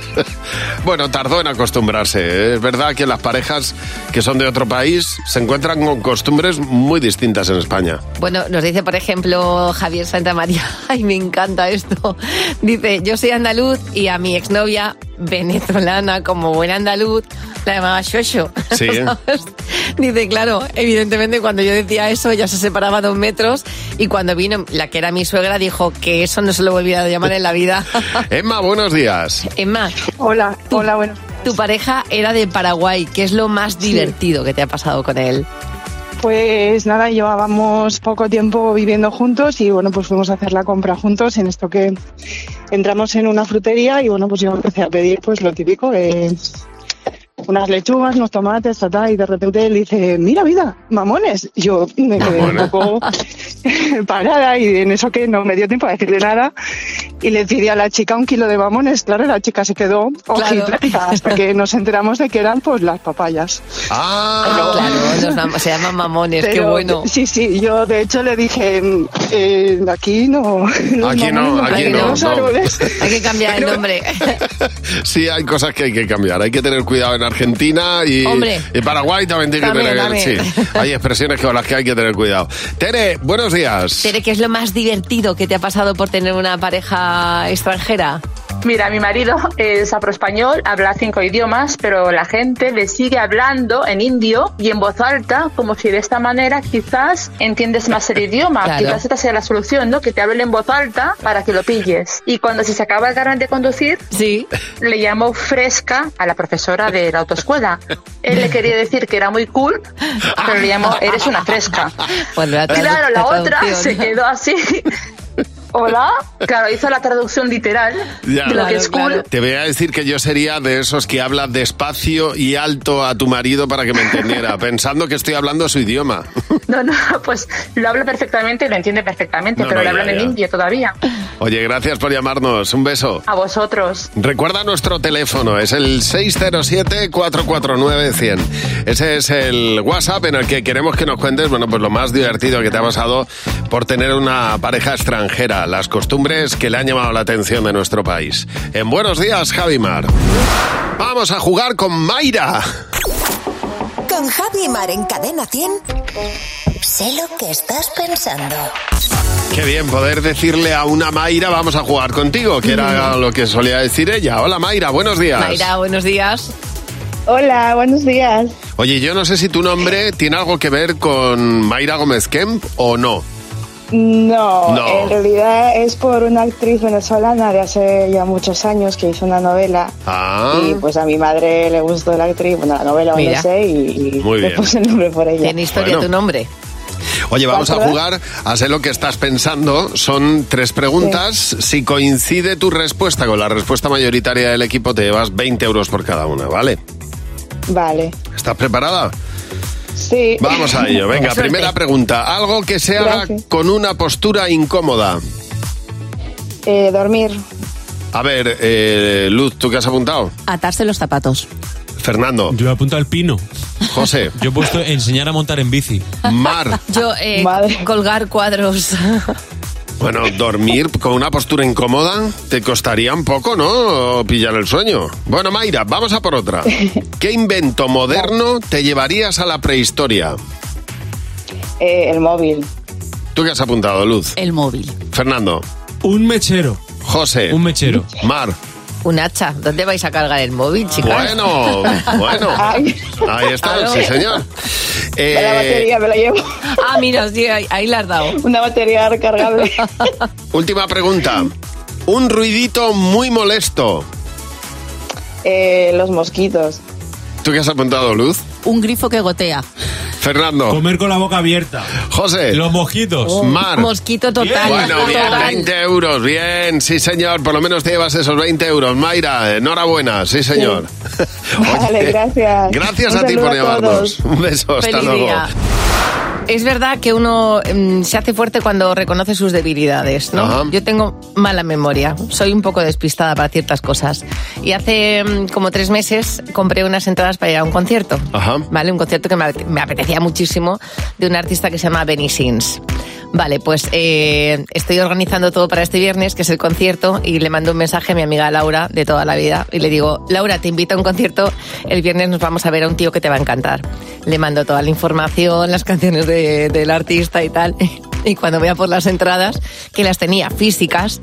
Speaker 3: bueno, tardó en acostumbrarse. Es verdad que las parejas que son de otro país se encuentran con costumbres muy distintas en España.
Speaker 4: Bueno, nos dice, por ejemplo, Javier Santamaría, ay, me encanta esto. Dice, yo soy andaluz y a mi exnovia venezolana, como buen andaluz, la llamaba Shosho.
Speaker 3: Sí.
Speaker 4: ¿Sabes? Dice, claro, evidentemente cuando yo decía eso, ya se separaba dos metros y cuando vino la que era mi suegra dijo que eso no se lo volvía a llamar en la vida.
Speaker 3: Emma, buenos días.
Speaker 4: Emma.
Speaker 7: Hola, hola, bueno.
Speaker 4: Tu pareja era de Paraguay, ¿qué es lo más divertido que te ha pasado con él?
Speaker 7: Pues nada, llevábamos poco tiempo viviendo juntos y bueno, pues fuimos a hacer la compra juntos en esto que entramos en una frutería y bueno, pues yo empecé a pedir pues lo típico, eh, unas lechugas, unos tomates, ta, ta, y de repente él dice, mira vida, mamones. Y yo me quedé un poco parada y en eso que no me dio tiempo a decirle nada y le pedí a la chica un kilo de mamones. Claro, la chica se quedó ojiplática hasta que nos enteramos de que eran pues las papayas.
Speaker 3: Ah,
Speaker 4: claro, los mam- se llaman mamones, qué
Speaker 7: Pero,
Speaker 4: bueno.
Speaker 7: Sí, sí, yo de hecho le dije, eh, aquí no.
Speaker 3: Aquí no, aquí no,
Speaker 7: los
Speaker 3: no.
Speaker 4: Hay que cambiar el nombre.
Speaker 3: Sí, hay cosas que hay que cambiar. Hay que tener cuidado en Argentina y,
Speaker 4: Hombre.
Speaker 3: y Paraguay también tiene
Speaker 4: También,
Speaker 3: que tener.
Speaker 4: también.
Speaker 3: Sí, hay expresiones con las que hay que tener cuidado. Tere, buenos días.
Speaker 4: Tere, ¿qué es lo más divertido que te ha pasado por tener una pareja extranjera?
Speaker 11: Mira, mi marido es afroespañol, habla cinco idiomas, pero la gente le sigue hablando en indio y en voz alta, como si de esta manera quizás entiendes más el idioma.
Speaker 4: Claro.
Speaker 11: Quizás esta sea la solución, ¿no? Que te hablen en voz alta para que lo pilles. Y cuando se acaba el carnet de conducir,
Speaker 4: sí.
Speaker 11: le llamó fresca a la profesora de la autoescuela. Él le quería decir que era muy cool, pero le llamó eres una fresca.
Speaker 4: Bueno, la tradu-
Speaker 11: Claro, la otra se quedó así. Hola. Claro, hizo la traducción literal
Speaker 3: Ya.
Speaker 11: de lo que es cool.
Speaker 3: Te voy a decir que yo sería de esos que habla despacio y alto a tu marido para que me entendiera, pensando que estoy hablando su idioma.
Speaker 11: No, no, pues lo habla perfectamente y lo entiende perfectamente,
Speaker 3: No,
Speaker 11: pero
Speaker 3: no,
Speaker 11: le hablan en indio todavía.
Speaker 3: Oye, gracias por llamarnos. Un beso.
Speaker 11: A vosotros.
Speaker 3: Recuerda nuestro teléfono, es el 607-449-100. Ese es el WhatsApp en el que queremos que nos cuentes, bueno, pues lo más divertido que te ha pasado por tener una pareja extranjera, las costumbres que le han llamado la atención de nuestro país. En Buenos Días, Javimar. Vamos a jugar con Mayra.
Speaker 9: Con Javi y Mar en Cadena 100. Sé lo que estás pensando.
Speaker 3: Qué bien poder decirle a una Mayra, vamos a jugar contigo, que era lo que solía decir ella. Hola Mayra, buenos días.
Speaker 4: Mayra, buenos días.
Speaker 7: Hola, buenos días.
Speaker 3: Oye, yo no sé si tu nombre tiene algo que ver con Mayra Gómez Kemp o no.
Speaker 7: No,
Speaker 3: No.
Speaker 7: en realidad es por una actriz venezolana de hace ya muchos años que hizo una novela.
Speaker 3: Ah.
Speaker 7: Y pues a mi madre le gustó la actriz, bueno, la novela, o no sé, y, y le puse el nombre por ella.
Speaker 4: Tiene historia
Speaker 3: Bueno.
Speaker 4: tu nombre.
Speaker 3: Oye, vamos a jugar a sé lo que estás pensando. Son tres preguntas. Si coincide tu respuesta con la respuesta mayoritaria del equipo, te llevas 20 euros por cada una, ¿vale?
Speaker 7: Vale.
Speaker 3: ¿Estás preparada?
Speaker 7: Sí.
Speaker 3: Vamos a ello. Venga,
Speaker 7: Suerte.
Speaker 3: primera pregunta. Algo que se haga
Speaker 7: Gracias.
Speaker 3: con una postura incómoda.
Speaker 7: Eh, dormir.
Speaker 3: A ver, eh, Luz, ¿tú qué has apuntado?
Speaker 17: Atarse los zapatos.
Speaker 3: Fernando.
Speaker 20: Yo he apuntado el pino.
Speaker 3: José.
Speaker 20: Yo he puesto enseñar a montar en bici.
Speaker 3: Mar.
Speaker 4: Yo, eh, colgar cuadros.
Speaker 3: Bueno, dormir con una postura incómoda te costaría un poco, ¿no? Pillar el sueño. Bueno, Mayra, vamos a por otra. ¿Qué invento moderno te llevarías a la prehistoria?
Speaker 7: Eh, el móvil.
Speaker 3: ¿Tú qué has apuntado, Luz?
Speaker 17: El móvil.
Speaker 3: Fernando.
Speaker 20: Un mechero.
Speaker 3: José.
Speaker 20: Un mechero.
Speaker 3: Mar.
Speaker 4: Un hacha. ¿Dónde vais a cargar el móvil, chicas?
Speaker 3: Bueno, bueno. Ahí está, sí, señor.
Speaker 7: la
Speaker 3: Eh,
Speaker 7: batería me la llevo.
Speaker 4: Ah, mira, sí, ahí, ahí la has dado.
Speaker 7: Una batería recargable.
Speaker 3: última pregunta. Un ruidito muy molesto.
Speaker 21: Eh, los mosquitos.
Speaker 3: ¿Tú qué has apuntado, Luz?
Speaker 17: Un grifo que gotea.
Speaker 3: Fernando.
Speaker 5: Comer con la boca abierta.
Speaker 3: José.
Speaker 5: Los mosquitos.
Speaker 3: Mar.
Speaker 17: Mosquito total.
Speaker 3: Bueno, bien,
Speaker 17: Total.
Speaker 3: 20 euros, bien, sí señor, por lo menos te llevas esos 20 euros. Mayra, enhorabuena, sí señor.
Speaker 21: Vale, gracias.
Speaker 3: Gracias
Speaker 21: Un
Speaker 3: a ti por
Speaker 21: a
Speaker 3: llamarnos.
Speaker 21: todos.
Speaker 3: Un beso, hasta luego.
Speaker 4: día. Es verdad que uno mm, se hace fuerte cuando reconoce sus debilidades, ¿no?
Speaker 3: Ajá.
Speaker 4: Yo tengo mala memoria, soy un poco despistada para ciertas cosas. Y hace mm, como tres meses compré unas entradas para ir a un concierto,
Speaker 3: Ajá.
Speaker 4: ¿vale? Un concierto que me apetecía muchísimo de un artista que se llama Benny Sins. Vale, pues eh, estoy organizando todo para este viernes, que es el concierto, y le mando un mensaje a mi amiga Laura de toda la vida y le digo, Laura, te invito a un concierto, el viernes nos vamos a ver a un tío que te va a encantar. Le mando toda la información, las canciones de- del artista y tal, y cuando voy a por las entradas, que las tenía físicas,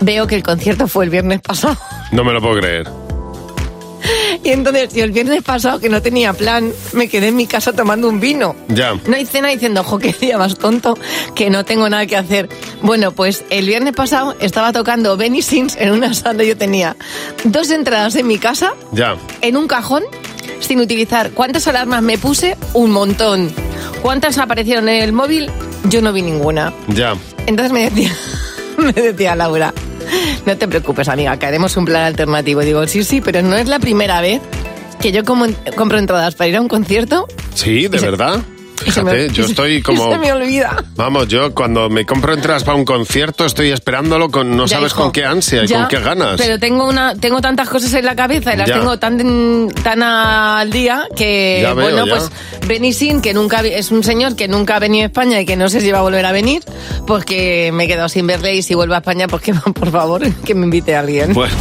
Speaker 4: veo que el concierto fue el viernes pasado.
Speaker 3: No me lo puedo creer.
Speaker 4: Y entonces, yo el viernes pasado, que no tenía plan, me quedé en mi casa tomando un vino.
Speaker 3: Ya.
Speaker 4: No hay cena diciendo, ojo, qué día más tonto, que no tengo nada que hacer. Bueno, pues el viernes pasado estaba tocando Benny Sins en una sala. Yo tenía dos entradas en mi casa,
Speaker 3: Ya.
Speaker 4: en un cajón, sin utilizar. ¿Cuántas alarmas me puse? Un montón. ¿Cuántas aparecieron en el móvil? Yo no vi ninguna.
Speaker 3: Ya.
Speaker 4: Entonces me decía, me decía Laura, no te preocupes, amiga, que haremos un plan alternativo. Digo, sí, sí, pero no es la primera vez que yo como, compro entradas para ir a un concierto
Speaker 3: Sí, de verdad.
Speaker 4: Me-
Speaker 3: Fíjate, yo estoy como...
Speaker 4: se me olvida.
Speaker 3: Vamos, yo cuando me compro entradas para un concierto estoy esperándolo con no
Speaker 4: Ya,
Speaker 3: sabes
Speaker 4: hijo.
Speaker 3: con qué ansia y
Speaker 4: Ya,
Speaker 3: con qué ganas.
Speaker 4: Pero tengo una, tengo tantas cosas en la cabeza y las
Speaker 3: Ya.
Speaker 4: tengo tan, tan al día que,
Speaker 3: Ya veo,
Speaker 4: bueno, pues Benisin, que nunca es un señor que nunca ha venido a España y que no sé si va a volver a venir, pues que me he quedado sin verle y si vuelve a España, pues que por favor, que me invite a alguien.
Speaker 3: Bueno.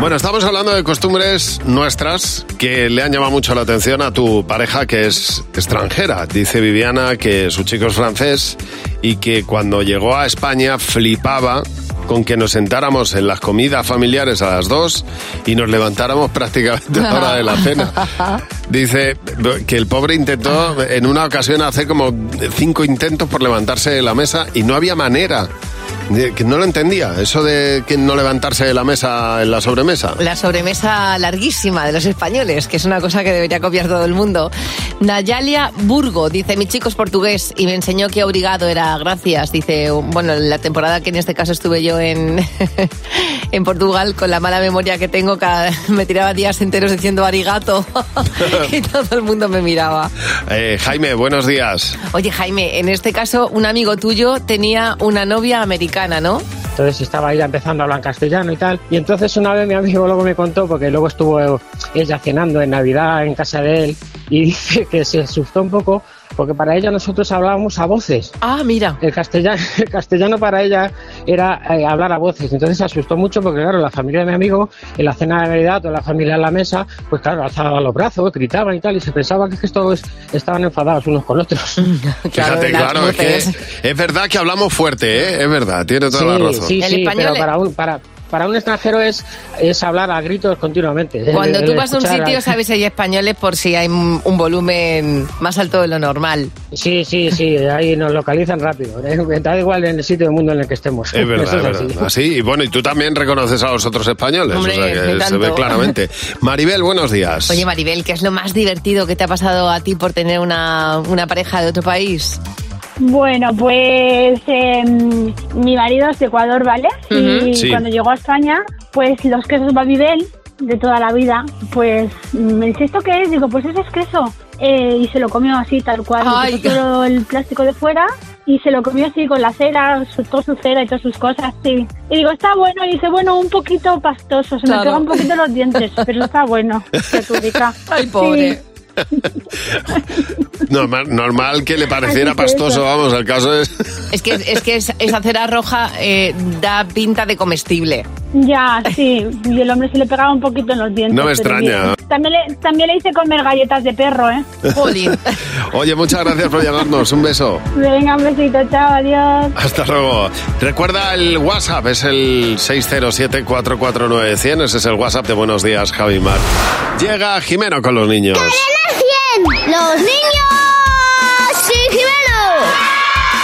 Speaker 3: Bueno, estamos hablando de costumbres nuestras que le han llamado mucho la atención a tu pareja que es extranjera. Dice Viviana que su chico es francés y que cuando llegó a España flipaba con que nos sentáramos en las comidas familiares a las dos y nos levantáramos prácticamente a la hora de la cena. Dice que el pobre intentó en una ocasión hacer como cinco intentos por levantarse de la mesa y no había manera. Que no lo entendía, eso de que no levantarse de la mesa en la sobremesa.
Speaker 4: La sobremesa larguísima de los españoles, que es una cosa que debería copiar todo el mundo. Nayalia Burgo dice, mi chico es portugués y me enseñó que obrigado era gracias. Dice, bueno, la temporada que en este caso estuve yo en, en Portugal, con la mala memoria que tengo, cada- me tiraba días enteros diciendo arigato y todo el mundo me miraba.
Speaker 3: Eh, Jaime, buenos días.
Speaker 4: Oye, Jaime, en este caso un amigo tuyo tenía una novia americana, ¿no?
Speaker 22: Entonces estaba ella empezando a hablar castellano y tal. Y entonces una vez mi amigo luego me contó, porque luego estuvo ella cenando en Navidad en casa de él, y dice que se asustó un poco porque para ella nosotros hablábamos a voces.
Speaker 4: Ah, mira.
Speaker 22: El castellano, el castellano para ella era eh, hablar a voces. Entonces se asustó mucho porque, claro, la familia de mi amigo, en la cena de Navidad, toda la familia en la mesa, pues claro, alzaban los brazos, gritaban y tal, y se pensaba que estos estaban enfadados unos con otros.
Speaker 3: Fíjate, claro, es que es verdad que hablamos fuerte, ¿eh? Es verdad, tiene toda la razón.
Speaker 22: Sí, sí, pero para un, para, para un extranjero es, es hablar a gritos continuamente.
Speaker 4: Cuando
Speaker 22: El-
Speaker 4: tú
Speaker 22: el
Speaker 4: vas a un sitio, sabes si hay españoles por si hay un un volumen más alto de lo normal.
Speaker 22: Sí, sí, sí, ahí nos localizan rápido. ¿eh? Da igual en el sitio del mundo en el que estemos.
Speaker 3: Es verdad, es
Speaker 22: así.
Speaker 3: verdad. Así, y bueno, y tú también reconoces a los otros españoles,
Speaker 4: Hombre,
Speaker 3: o sea que se ve claramente. Maribel, buenos días.
Speaker 4: Oye, Maribel, ¿qué es lo más divertido que te ha pasado a ti por tener una, una pareja de otro país?
Speaker 23: Bueno, pues em, mi marido es de Ecuador, ¿vale? Y
Speaker 4: Sí.
Speaker 23: cuando llegó a España, pues los quesos Babybel de toda la vida, pues me dice, ¿esto qué es? Digo, pues eso es queso. Eh, y se lo comió así, tal cual.
Speaker 4: Ay.
Speaker 23: todo el plástico de fuera y se lo comió así con la cera, su, toda su cera y todas sus cosas, sí. Y digo, está bueno. Y dice, bueno, un poquito pastoso, se
Speaker 4: Claro.
Speaker 23: me pega un poquito los dientes, pero está bueno. Rica.
Speaker 4: Ay, pobre.
Speaker 3: Normal, normal que le pareciera pastoso, vamos, el caso es...
Speaker 4: Es que, es que es- esa cera roja eh, da pinta de comestible.
Speaker 23: Ya, sí. Y el hombre se le pegaba un poquito en los dientes.
Speaker 3: No me extraña.
Speaker 23: También le, también le hice comer galletas de perro, ¿eh?
Speaker 3: Oye, muchas gracias por llamarnos, un beso.
Speaker 23: Venga, un besito, chao, adiós.
Speaker 3: Hasta luego. Recuerda el WhatsApp, es el 607-449-100, ese es el WhatsApp de Buenos Días, Javi Mar. Llega Jimeno con los niños.
Speaker 24: ¡Los niños!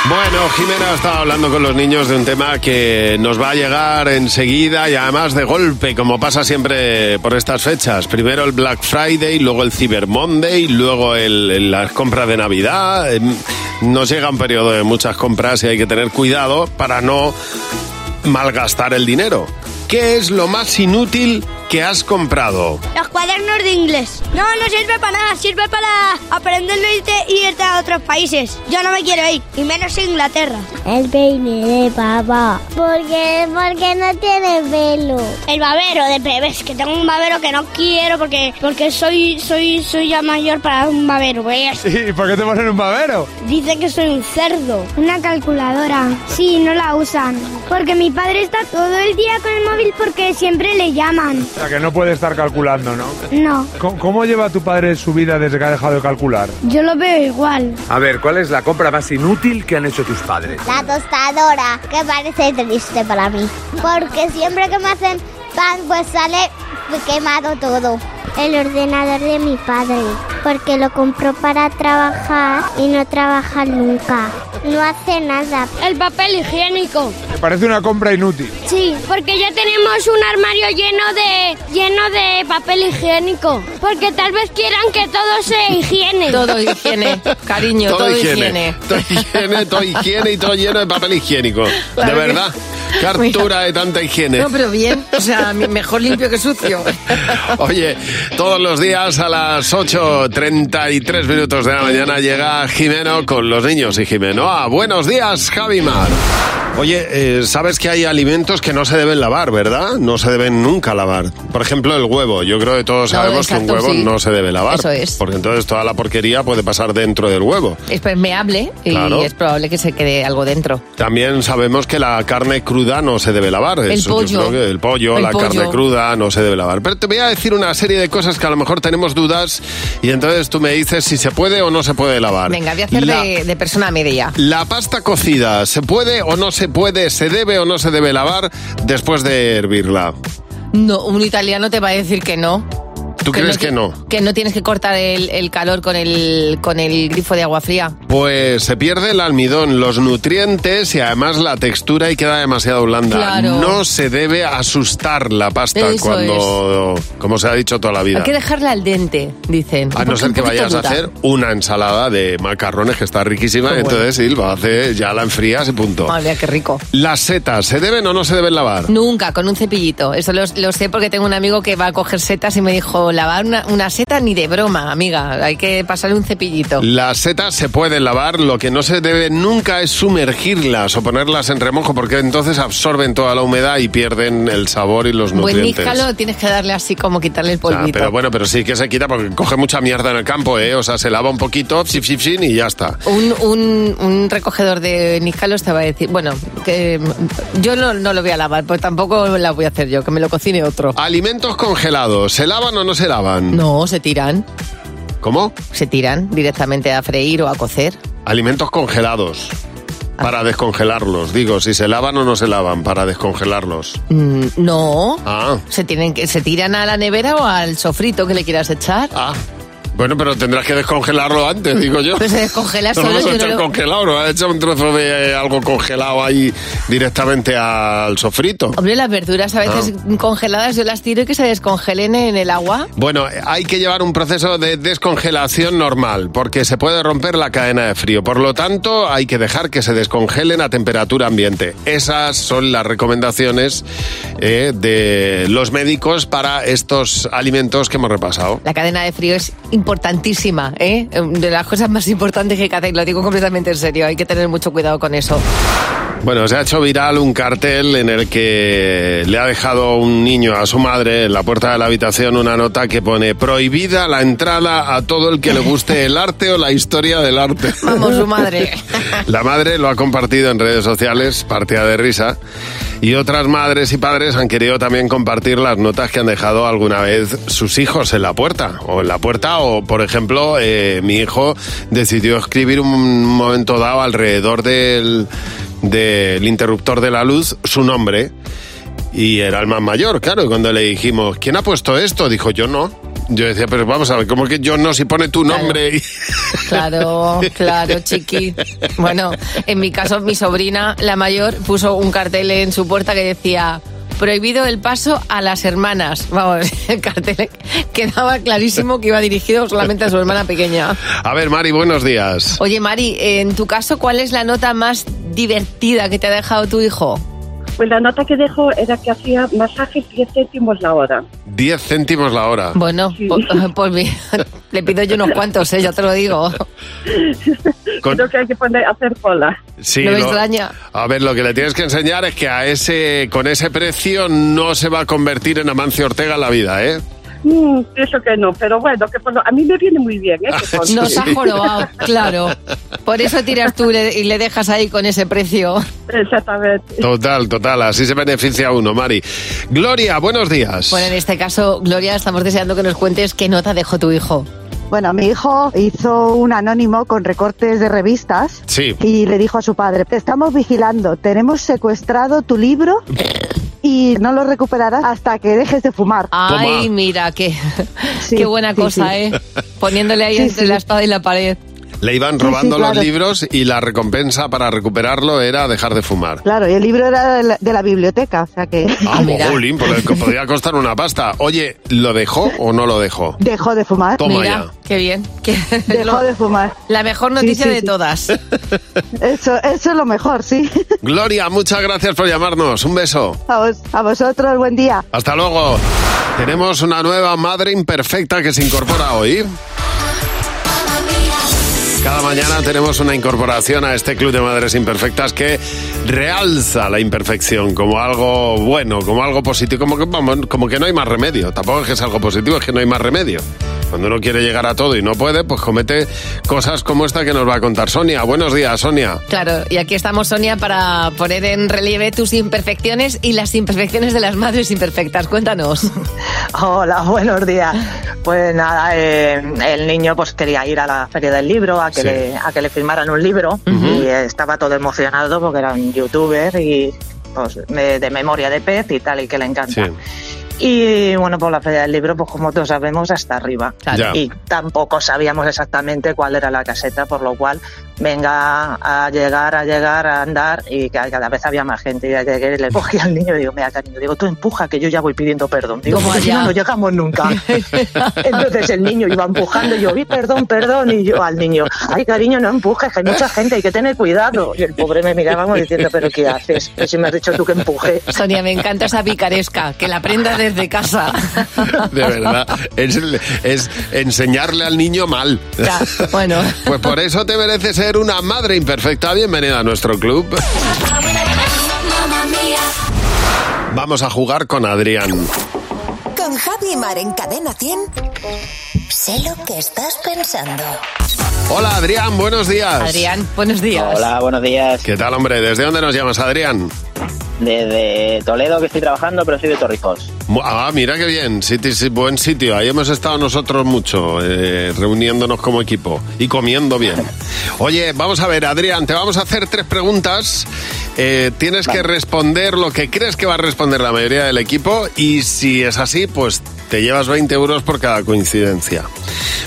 Speaker 3: Bueno, Jimena estaba hablando con los niños de un tema que nos va a llegar enseguida y además de golpe, como pasa siempre por estas fechas. Primero el Black Friday, luego el Cyber Monday, luego el, las compras de Navidad. Eh, Nos llega un periodo de muchas compras y hay que tener cuidado para no malgastar el dinero. ¿Qué es lo más inútil que has comprado?
Speaker 25: Los cuadernos de inglés. No, no sirve para nada, sirve para aprenderlo y irte, y irte a otros países. Yo no me quiero ir, y menos a Inglaterra.
Speaker 26: El peine de papá. Porque, porque no tiene pelo.
Speaker 25: El babero de bebés, que tengo un babero que no quiero porque, porque soy, soy, soy ya mayor para un babero. pues.
Speaker 27: Sí, ¿por qué te ponen un babero?
Speaker 25: Dice que soy un cerdo.
Speaker 26: Una calculadora. Sí, no la usan. Porque mi padre está todo el día con el móvil porque siempre le llaman.
Speaker 27: O sea, que no puede estar calculando, ¿no?
Speaker 26: No,
Speaker 27: ¿Cómo, cómo lleva tu padre su vida desde que ha dejado de calcular?
Speaker 26: yo lo veo igual.
Speaker 27: A ver, ¿cuál es la compra más inútil que han hecho tus padres?
Speaker 26: La tostadora, que parece triste para mí. Porque siempre que me hacen pan, pues sale quemado todo. El ordenador de mi padre, porque lo compró para trabajar y no trabaja nunca. No hace nada.
Speaker 25: El papel higiénico.
Speaker 27: Me parece una compra inútil.
Speaker 25: Sí, porque ya tenemos un armario lleno de lleno de papel higiénico. Porque tal vez quieran que todo sea higiene.
Speaker 4: Todo higiene, cariño, todo, higiene.
Speaker 3: Todo higiene, todo higiene y todo lleno de papel higiénico.
Speaker 4: Claro
Speaker 3: de
Speaker 4: que-
Speaker 3: verdad. Qué hartura de tanta higiene.
Speaker 4: No, pero bien, o sea, mejor limpio que sucio.
Speaker 3: Oye, todos los días a las 8.33 minutos de la mañana llega Jimeno con los niños y Jimeno. Ah, buenos días, Javimar. Oye, eh, sabes que hay alimentos que no se deben lavar, ¿verdad? No se deben nunca lavar. Por ejemplo, el huevo. Yo creo que todos
Speaker 4: No,
Speaker 3: sabemos que un huevo
Speaker 4: sí.
Speaker 3: no se debe lavar.
Speaker 4: Eso es.
Speaker 3: Porque entonces toda la porquería puede pasar dentro del huevo.
Speaker 4: Es permeable y
Speaker 3: Claro.
Speaker 4: es probable que se quede algo dentro.
Speaker 3: También sabemos que la carne cruda no se debe lavar.
Speaker 4: El
Speaker 3: Eso yo
Speaker 4: pollo.
Speaker 3: creo que el pollo,
Speaker 4: El
Speaker 3: la
Speaker 4: pollo.
Speaker 3: carne cruda no se debe lavar. Pero te voy a decir una serie de cosas que a lo mejor tenemos dudas y entonces tú me dices si se puede o no se puede lavar.
Speaker 4: Venga, voy a hacer
Speaker 3: La-
Speaker 4: de, de persona media.
Speaker 3: La pasta cocida, ¿se puede o no se puede, se debe o no se debe lavar después de hervirla?
Speaker 4: No, un italiano te va a decir que no.
Speaker 3: ¿Tú crees que no?
Speaker 4: Que no tienes que cortar el, el calor con el, con el grifo de agua fría.
Speaker 3: Pues se pierde el almidón, los nutrientes y además la textura y queda demasiado blanda.
Speaker 4: Claro.
Speaker 3: No se debe asustar la pasta
Speaker 4: Eso
Speaker 3: cuando, como se ha dicho toda la vida.
Speaker 4: Hay que dejarla al dente, dicen.
Speaker 3: A no ser que vayas a hacer una ensalada de macarrones que está riquísima,
Speaker 4: bueno.
Speaker 3: entonces lo hace, ya la enfrías y punto.
Speaker 4: Madre qué rico.
Speaker 3: Las setas, ¿se deben o no se deben lavar?
Speaker 4: Nunca, con un cepillito. Eso lo, lo sé porque tengo un amigo que va a coger setas y me dijo, lavar una, una seta ni de broma, amiga. Hay que pasarle un cepillito.
Speaker 3: Las setas se pueden lavar, lo que no se debe nunca es sumergirlas o ponerlas en remojo porque entonces absorben toda la humedad y pierden el sabor y los
Speaker 4: Buen
Speaker 3: nutrientes.
Speaker 4: níjalo tienes que darle así como quitarle el polvito.
Speaker 3: pero bueno, pero sí que se quita porque coge mucha mierda en el campo, ¿eh? O sea, se lava un poquito, psif, y ya está.
Speaker 4: Un, un, un recogedor de níjalos te va a decir, bueno, que yo no, no lo voy a lavar, pues tampoco la voy a hacer yo, que me lo cocine otro.
Speaker 3: Alimentos congelados, ¿se lavan o no se lavan?
Speaker 4: No, se tiran.
Speaker 3: ¿Cómo?
Speaker 4: Se tiran directamente a freír o a cocer.
Speaker 3: Alimentos congelados. Para descongelarlos, digo, si se lavan o no se lavan, para descongelarlos.
Speaker 4: Mm, no.
Speaker 3: Ah,
Speaker 4: Se, tienen que, se tiran a la nevera o al sofrito que le quieras echar.
Speaker 3: ah. Bueno, pero tendrás que descongelarlo antes, digo yo.
Speaker 4: Pues se descongela
Speaker 3: No
Speaker 4: solo.
Speaker 3: lo has
Speaker 4: yo
Speaker 3: hecho
Speaker 4: no lo-
Speaker 3: congelado, no has hecho un trozo de eh, algo congelado ahí directamente al sofrito.
Speaker 4: Hombre, las verduras a veces congeladas yo las tiro y que se descongelen en el agua.
Speaker 3: Bueno, hay que llevar un proceso de descongelación normal, porque se puede romper la cadena de frío. Por lo tanto, hay que dejar que se descongelen a temperatura ambiente. Esas son las recomendaciones eh, de los médicos para estos alimentos que hemos repasado.
Speaker 4: La cadena de frío es importantísima, ¿eh? De las cosas más importantes que hacer, lo digo completamente en serio, hay que tener mucho cuidado con eso.
Speaker 3: Bueno, se ha hecho viral un cartel en el que le ha dejado un niño a su madre en la puerta de la habitación una nota que pone prohibida la entrada a todo el que le guste el arte o la historia del arte.
Speaker 4: Vamos, su madre.
Speaker 3: La madre lo ha compartido en redes sociales, partida de risa, y otras madres y padres han querido también compartir las notas que han dejado alguna vez sus hijos en la puerta, o en la puerta, o por ejemplo, eh, mi hijo decidió escribir un momento dado alrededor del, del interruptor de la luz su nombre. Y era el más mayor, claro. Y cuando le dijimos, ¿quién ha puesto esto? Dijo, yo no. Yo decía, pero vamos a ver, ¿cómo que yo no? Si pone tu nombre.
Speaker 4: Claro, claro, chiqui. Bueno, en mi caso, mi sobrina, la mayor, puso un cartel en su puerta que decía prohibido el paso a las hermanas. Vamos, el cartel quedaba clarísimo que iba dirigido solamente a su hermana pequeña.
Speaker 3: A ver, Mari, buenos días.
Speaker 4: Oye, Mari, en tu caso, ¿cuál es la nota más divertida que te ha dejado tu hijo?
Speaker 28: Pues la nota que dejó era que hacía masajes 10 céntimos la hora.
Speaker 3: 10 céntimos la hora.
Speaker 4: Bueno, pues, pues mira, le pido yo unos cuantos, ¿eh? ya te lo digo.
Speaker 3: Con-
Speaker 28: Creo que hay que poner, hacer cola.
Speaker 3: Sí,
Speaker 4: No me
Speaker 3: lo-
Speaker 4: extraña.
Speaker 3: A ver, lo que le tienes que enseñar es que a ese, con ese precio no se va a convertir en Amancio Ortega en la vida, ¿eh?
Speaker 28: Mm, eso que no, pero bueno, que por lo- a mí me viene muy bien. ¿eh? Que conste.
Speaker 4: Nos ha jorobado, claro. Por eso tiras tú y le- y le dejas ahí con ese precio.
Speaker 28: Exactamente.
Speaker 3: Total, total, así se beneficia uno, Mari. Gloria, buenos días.
Speaker 4: Bueno, en este caso, Gloria, estamos deseando que nos cuentes qué nota dejó tu hijo.
Speaker 29: Bueno, mi hijo hizo un anónimo con recortes de revistas
Speaker 3: Sí.
Speaker 29: y le dijo a su padre, te estamos vigilando, tenemos secuestrado tu libro y no lo recuperarás hasta que dejes de fumar.
Speaker 4: Ay, mira, qué, qué buena
Speaker 29: sí,
Speaker 4: cosa,
Speaker 29: sí.
Speaker 4: ¿eh? Poniéndole ahí
Speaker 29: Sí,
Speaker 4: entre
Speaker 29: sí.
Speaker 4: la espada y la pared.
Speaker 3: Le iban
Speaker 29: Sí,
Speaker 3: robando
Speaker 29: sí,
Speaker 3: los
Speaker 29: claro.
Speaker 3: libros y la recompensa para recuperarlo era dejar de fumar.
Speaker 29: Claro, y el libro era de la, de la biblioteca, o sea que
Speaker 3: Ah, jolín, le podía costar una pasta. Oye, ¿lo dejó o no lo dejó?
Speaker 29: dejó de fumar.
Speaker 3: Toma
Speaker 4: Mira, qué bien. Que-
Speaker 29: Dejó de fumar.
Speaker 4: La mejor noticia
Speaker 29: Sí, sí,
Speaker 4: de
Speaker 29: sí.
Speaker 4: todas.
Speaker 29: Eso, eso es lo mejor, sí.
Speaker 3: Gloria, muchas gracias por llamarnos. Un beso.
Speaker 29: A, vos- a vosotros, buen día.
Speaker 3: Hasta luego. Tenemos una nueva madre imperfecta que se incorpora hoy. Cada mañana tenemos una incorporación a este club de madres imperfectas que realza la imperfección como algo bueno, como algo positivo, como que, vamos, como que no hay más remedio. Tampoco es que es algo positivo, es que no hay más remedio. Cuando uno quiere llegar a todo y no puede, pues comete cosas como esta que nos va a contar Sonia. Buenos días, Sonia.
Speaker 4: Claro, y aquí estamos, Sonia, para poner en relieve tus imperfecciones y las imperfecciones de las madres imperfectas. Cuéntanos.
Speaker 30: Hola, buenos días. Pues nada, eh, el niño pues quería ir a la feria del libro a que,
Speaker 4: Sí.
Speaker 30: le, a que le firmaran un libro y eh, estaba todo emocionado porque era un youtuber y pues de, de memoria de pez y tal y que le encanta. Y bueno, pues la feria del libro, pues como todos sabemos, hasta arriba.
Speaker 24: Claro.
Speaker 30: Y tampoco sabíamos exactamente cuál era la caseta, por lo cual venga a llegar, a llegar, a andar y que cada vez había más gente. Y llegué le cogí al niño y digo, mira cariño, digo, tú empuja que yo ya voy pidiendo perdón. Digo,
Speaker 4: ¿Cómo
Speaker 30: porque si no, no llegamos nunca. Entonces el niño iba empujando y yo, vi perdón, perdón, y yo al niño, ay cariño, no empujes, que hay mucha gente, hay que tener cuidado. Y el pobre me miraba como diciendo, pero ¿qué haces? Que si me has dicho tú que empuje.
Speaker 4: Sonia, me encanta esa picaresca, que la aprenda desde casa.
Speaker 3: De verdad, es, es enseñarle al niño mal.
Speaker 4: Ya, bueno.
Speaker 3: Pues por eso te merece una madre imperfecta. Bienvenida a nuestro club. Vamos a jugar con Adrián.
Speaker 31: Con Javi Mar en Cadena 100. Sé lo que estás pensando.
Speaker 3: Hola Adrián, buenos días.
Speaker 4: Adrián, buenos días.
Speaker 32: Hola, buenos días.
Speaker 3: ¿Qué tal, hombre? ¿Desde dónde nos llamas, Adrián?
Speaker 32: Desde Toledo que estoy trabajando, pero soy de Torrijos.
Speaker 3: Ah, mira qué bien, Siti- sí, buen sitio. Ahí hemos estado nosotros mucho, eh, reuniéndonos como equipo y comiendo bien. Oye, vamos a ver, Adrián, te vamos a hacer tres preguntas. Eh, tienes que responder lo que crees que va a responder la mayoría del equipo y si es así, pues te llevas 20 euros por cada coincidencia.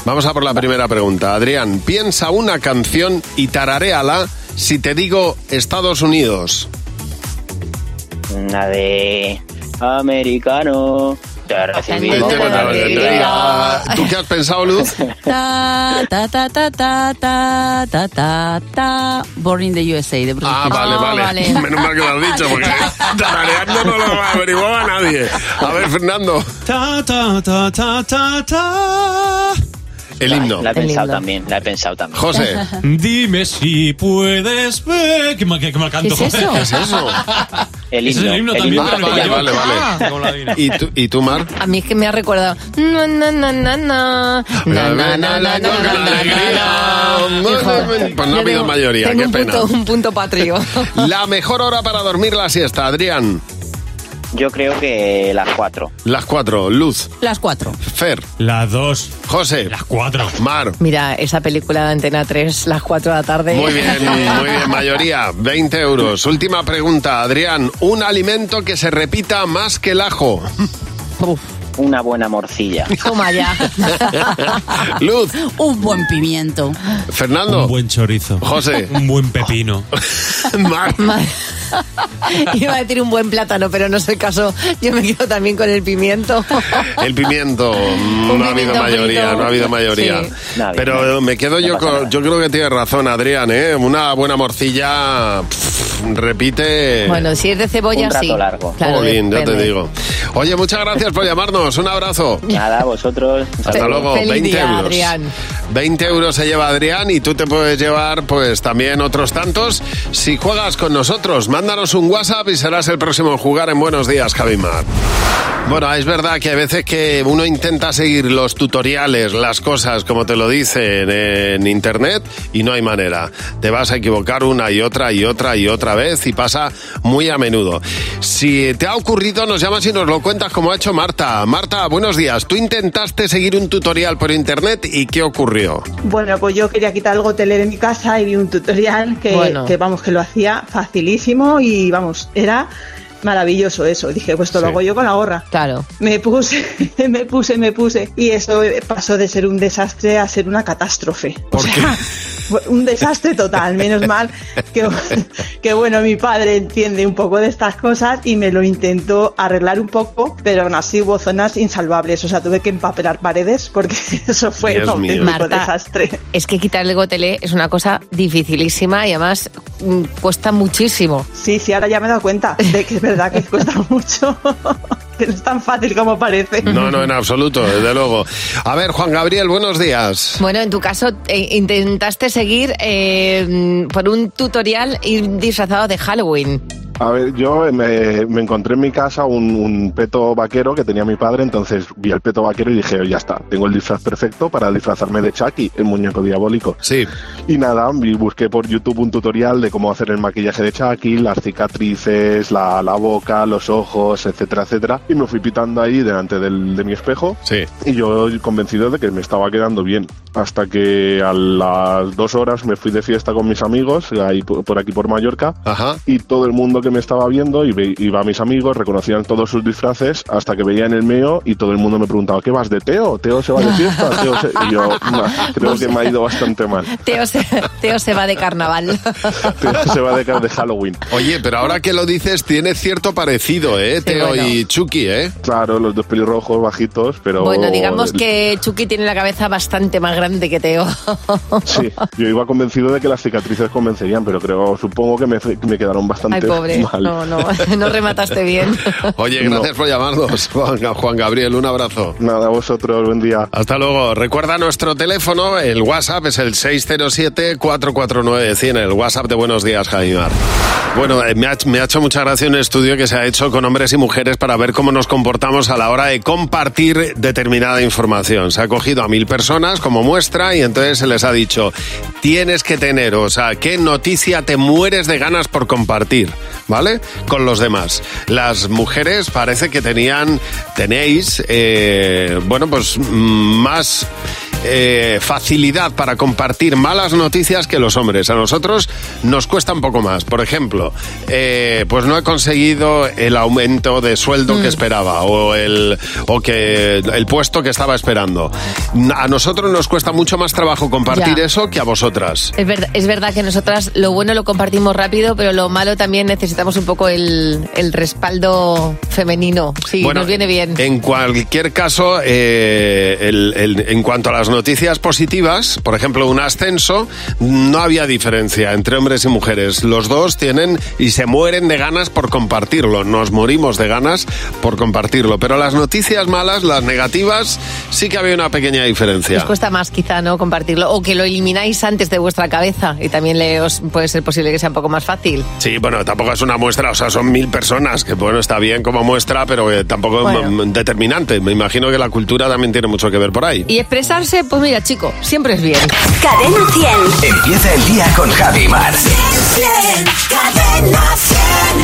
Speaker 3: Vamos a por la primera pregunta. Adrián, piensa una canción y tararéala si te digo Estados Unidos.
Speaker 32: Una de americano.
Speaker 3: ¿Tú qué has pensado, Luz?
Speaker 33: Ta, ta, ta, ta, ta, ta, ta, ta, ta. Born in the USA, de Bruce
Speaker 3: Ah, ah vale, vale. vale. Menos mal que lo has dicho, porque tarareando no lo averiguaba nadie. A ver, Fernando.
Speaker 5: Ta, ta, ta, ta, ta, ta.
Speaker 3: El himno.
Speaker 32: La he pensado también, la he pensado también.
Speaker 3: José.
Speaker 5: Dime si puedes ver. ¿Qué mal, qué mal canto?
Speaker 32: ¿Qué es eso?
Speaker 3: ¿Qué es eso?
Speaker 32: El
Speaker 5: Ese es el himno también.
Speaker 3: Ah, vale, vale, vale.
Speaker 5: La adivina.
Speaker 3: ¿Y tú, ¿Y tú, Mar?
Speaker 4: A mí es que me ha recordado. Na, na, na, na, na. Na, na, na, na, na, na, na. Hijo,
Speaker 3: Pues no ha habido mayoría, qué pena.
Speaker 4: un punto patrio.
Speaker 3: La mejor hora para dormir la siesta, Adrián.
Speaker 32: Yo creo que las cuatro.
Speaker 3: Las cuatro. Luz.
Speaker 33: Las cuatro.
Speaker 3: Fer.
Speaker 5: Las dos.
Speaker 3: José.
Speaker 5: Las cuatro.
Speaker 3: Mar.
Speaker 4: Mira, esa película de Antena 3, las 4 de la tarde.
Speaker 3: Muy bien, muy bien, mayoría. 20 euros. Última pregunta, Adrián. Un alimento que se repita más que el ajo.
Speaker 32: Una buena morcilla.
Speaker 4: Toma ya.
Speaker 3: Luz.
Speaker 33: Un buen pimiento.
Speaker 3: Fernando.
Speaker 5: Un buen chorizo.
Speaker 3: José.
Speaker 5: Un buen pepino.
Speaker 3: Mar.
Speaker 4: Iba a decir un buen plátano, pero no es el caso. Yo me quedo también con el pimiento.
Speaker 3: El pimiento, no ha habido mayoría, no ha habido mayoría.
Speaker 4: Sí.
Speaker 3: Pero me quedo yo con, yo creo que tienes razón, Adrián, ¿eh? Una buena morcilla, pff, repite.
Speaker 4: Bueno, si es de cebolla,
Speaker 32: Un rato
Speaker 4: sí.
Speaker 32: largo.
Speaker 4: Claro,
Speaker 3: Jolín, ya te digo. Oye, muchas gracias por llamarnos. Un abrazo.
Speaker 32: Nada, vosotros.
Speaker 3: Hasta luego,
Speaker 4: Feliz
Speaker 3: 20
Speaker 4: día,
Speaker 3: euros.
Speaker 4: Adrián.
Speaker 3: 20 euros se lleva Adrián y tú te puedes llevar pues también otros tantos si juegas con nosotros. Mándanos un WhatsApp y serás el próximo en jugar en Buenos Días, Javimar. Bueno, es verdad que a veces que uno intenta seguir los tutoriales, las cosas como te lo dicen en internet y no hay manera. Te vas a equivocar una y otra y otra y otra vez y pasa muy a menudo. Si te ha ocurrido, nos llamas y nos lo cuentas como ha hecho Marta. Marta, buenos días. Tú intentaste seguir un tutorial por internet y ¿qué ocurrió?
Speaker 34: Bueno, pues yo quería quitar el gotelé de mi casa y vi un tutorial que,
Speaker 4: Bueno.
Speaker 34: que, vamos, que lo hacía facilísimo y vamos, era maravilloso eso. Dije, pues esto lo hago yo con la gorra.
Speaker 4: Claro.
Speaker 34: Me puse, me puse, me puse. Y eso pasó de ser un desastre a ser una catástrofe.
Speaker 3: ¿Por qué?
Speaker 34: Fue Un desastre total, menos mal que, que bueno, mi padre entiende un poco de estas cosas y me lo intentó arreglar un poco, pero aún así hubo zonas insalvables, o sea, tuve que empapelar paredes porque eso fue
Speaker 3: Dios
Speaker 34: un
Speaker 3: mío.
Speaker 34: auténtico
Speaker 4: Marta,
Speaker 34: desastre.
Speaker 4: Es que quitar el gotelé es una cosa dificilísima y además cuesta muchísimo.
Speaker 34: Sí, sí, ahora ya me he dado cuenta de que es verdad que cuesta mucho, que no es tan fácil como parece.
Speaker 3: No, no, en absoluto, desde luego. A ver, Juan Gabriel, buenos días.
Speaker 4: Bueno, en tu caso eh, intentaste seguir eh, por un tutorial ir disfrazado de Halloween.
Speaker 35: A ver, yo me, me encontré en mi casa un, un peto vaquero que tenía mi padre, entonces vi el peto vaquero y dije, ya está, tengo el disfraz perfecto para disfrazarme de Chucky, el muñeco diabólico.
Speaker 3: Sí.
Speaker 35: Y nada, vi- busqué por YouTube un tutorial de cómo hacer el maquillaje de Chucky, las cicatrices, la, la boca, los ojos, etcétera, etcétera. Y me fui pitando ahí delante del- de mi espejo.
Speaker 3: Sí.
Speaker 35: Y yo convencido de que me estaba quedando bien. Hasta que a las dos horas me fui de fiesta con mis amigos, ahí por por aquí por Mallorca.
Speaker 3: Ajá.
Speaker 35: Y todo el mundo que me estaba viendo, y ve- iba a mis amigos, reconocían todos sus disfraces, hasta que veían el mío y todo el mundo me preguntaba, ¿qué vas de Teo? ¿Teo se va de fiesta? Teo se-". Y yo, "Nah, creo que me ha ido bastante mal.
Speaker 4: Teo se, Teo se va de carnaval.
Speaker 35: Teo se va de, de Halloween.
Speaker 3: Oye, pero ahora que lo dices, tiene cierto parecido, ¿eh? Teo
Speaker 4: bueno.
Speaker 3: y Chucky, ¿eh?
Speaker 35: Claro, los dos pelirrojos, bajitos, pero...
Speaker 4: Bueno, digamos que Chucky tiene la cabeza bastante más grande que Teo.
Speaker 35: Sí, yo iba convencido de que las cicatrices convencerían, pero creo, supongo que me, me quedaron
Speaker 4: Ay,
Speaker 35: bastante
Speaker 4: pobre.
Speaker 35: Mal.
Speaker 4: No, no, no remataste bien.
Speaker 3: Oye, gracias por llamarnos, Juan, Juan Gabriel, un abrazo.
Speaker 35: Nada, vosotros, buen día.
Speaker 3: Hasta luego. Recuerda nuestro teléfono, el WhatsApp es el 607-449-100, el WhatsApp de Buenos Días, Javimar. Bueno, eh, me ha, me ha hecho mucha gracia un estudio que se ha hecho con hombres y mujeres para ver cómo nos comportamos a la hora de compartir determinada información. Se ha cogido a mil personas como muestra y entonces se les ha dicho, tienes que tener, o sea, ¿qué noticia te mueres de ganas por compartir? ¿Vale? Con los demás. Las mujeres parece que tenían, tenéis, eh, bueno, pues mm, más eh, facilidad para compartir malas noticias que los hombres. A nosotros nos cuesta un poco más. Por ejemplo, eh, pues no he conseguido el aumento de sueldo que esperaba o el, o que el puesto que estaba esperando. A nosotros nos cuesta mucho más trabajo compartir
Speaker 4: Ya.
Speaker 3: eso que a vosotras.
Speaker 4: Es verdad, es verdad que nosotras lo bueno lo compartimos rápido, pero lo malo también necesitamos un poco el, el respaldo femenino. Sí,
Speaker 3: Bueno,
Speaker 4: nos viene bien.
Speaker 3: En cualquier caso, eh, el- el- en cuanto a las noticias positivas, por ejemplo, un ascenso, no había diferencia entre hombres y mujeres. Los dos tienen y se mueren de ganas por compartirlo. Nos morimos de ganas por compartirlo. Pero las noticias malas, las negativas, sí que había una pequeña diferencia.
Speaker 4: Os cuesta más quizá, ¿no? Compartirlo. O que lo elimináis antes de vuestra cabeza y también le os puede ser posible que sea un poco más fácil.
Speaker 3: Sí, bueno, tampoco es una muestra, o sea, son mil personas, que bueno, está bien como muestra, pero eh, tampoco
Speaker 4: Bueno.
Speaker 3: es determinante. Me imagino que la cultura también tiene mucho que ver por ahí.
Speaker 4: Y expresarse, pues mira, chico, siempre es bien.
Speaker 31: Cadena 100.
Speaker 36: Empieza el día con Javi Mar.
Speaker 31: Cadena 100.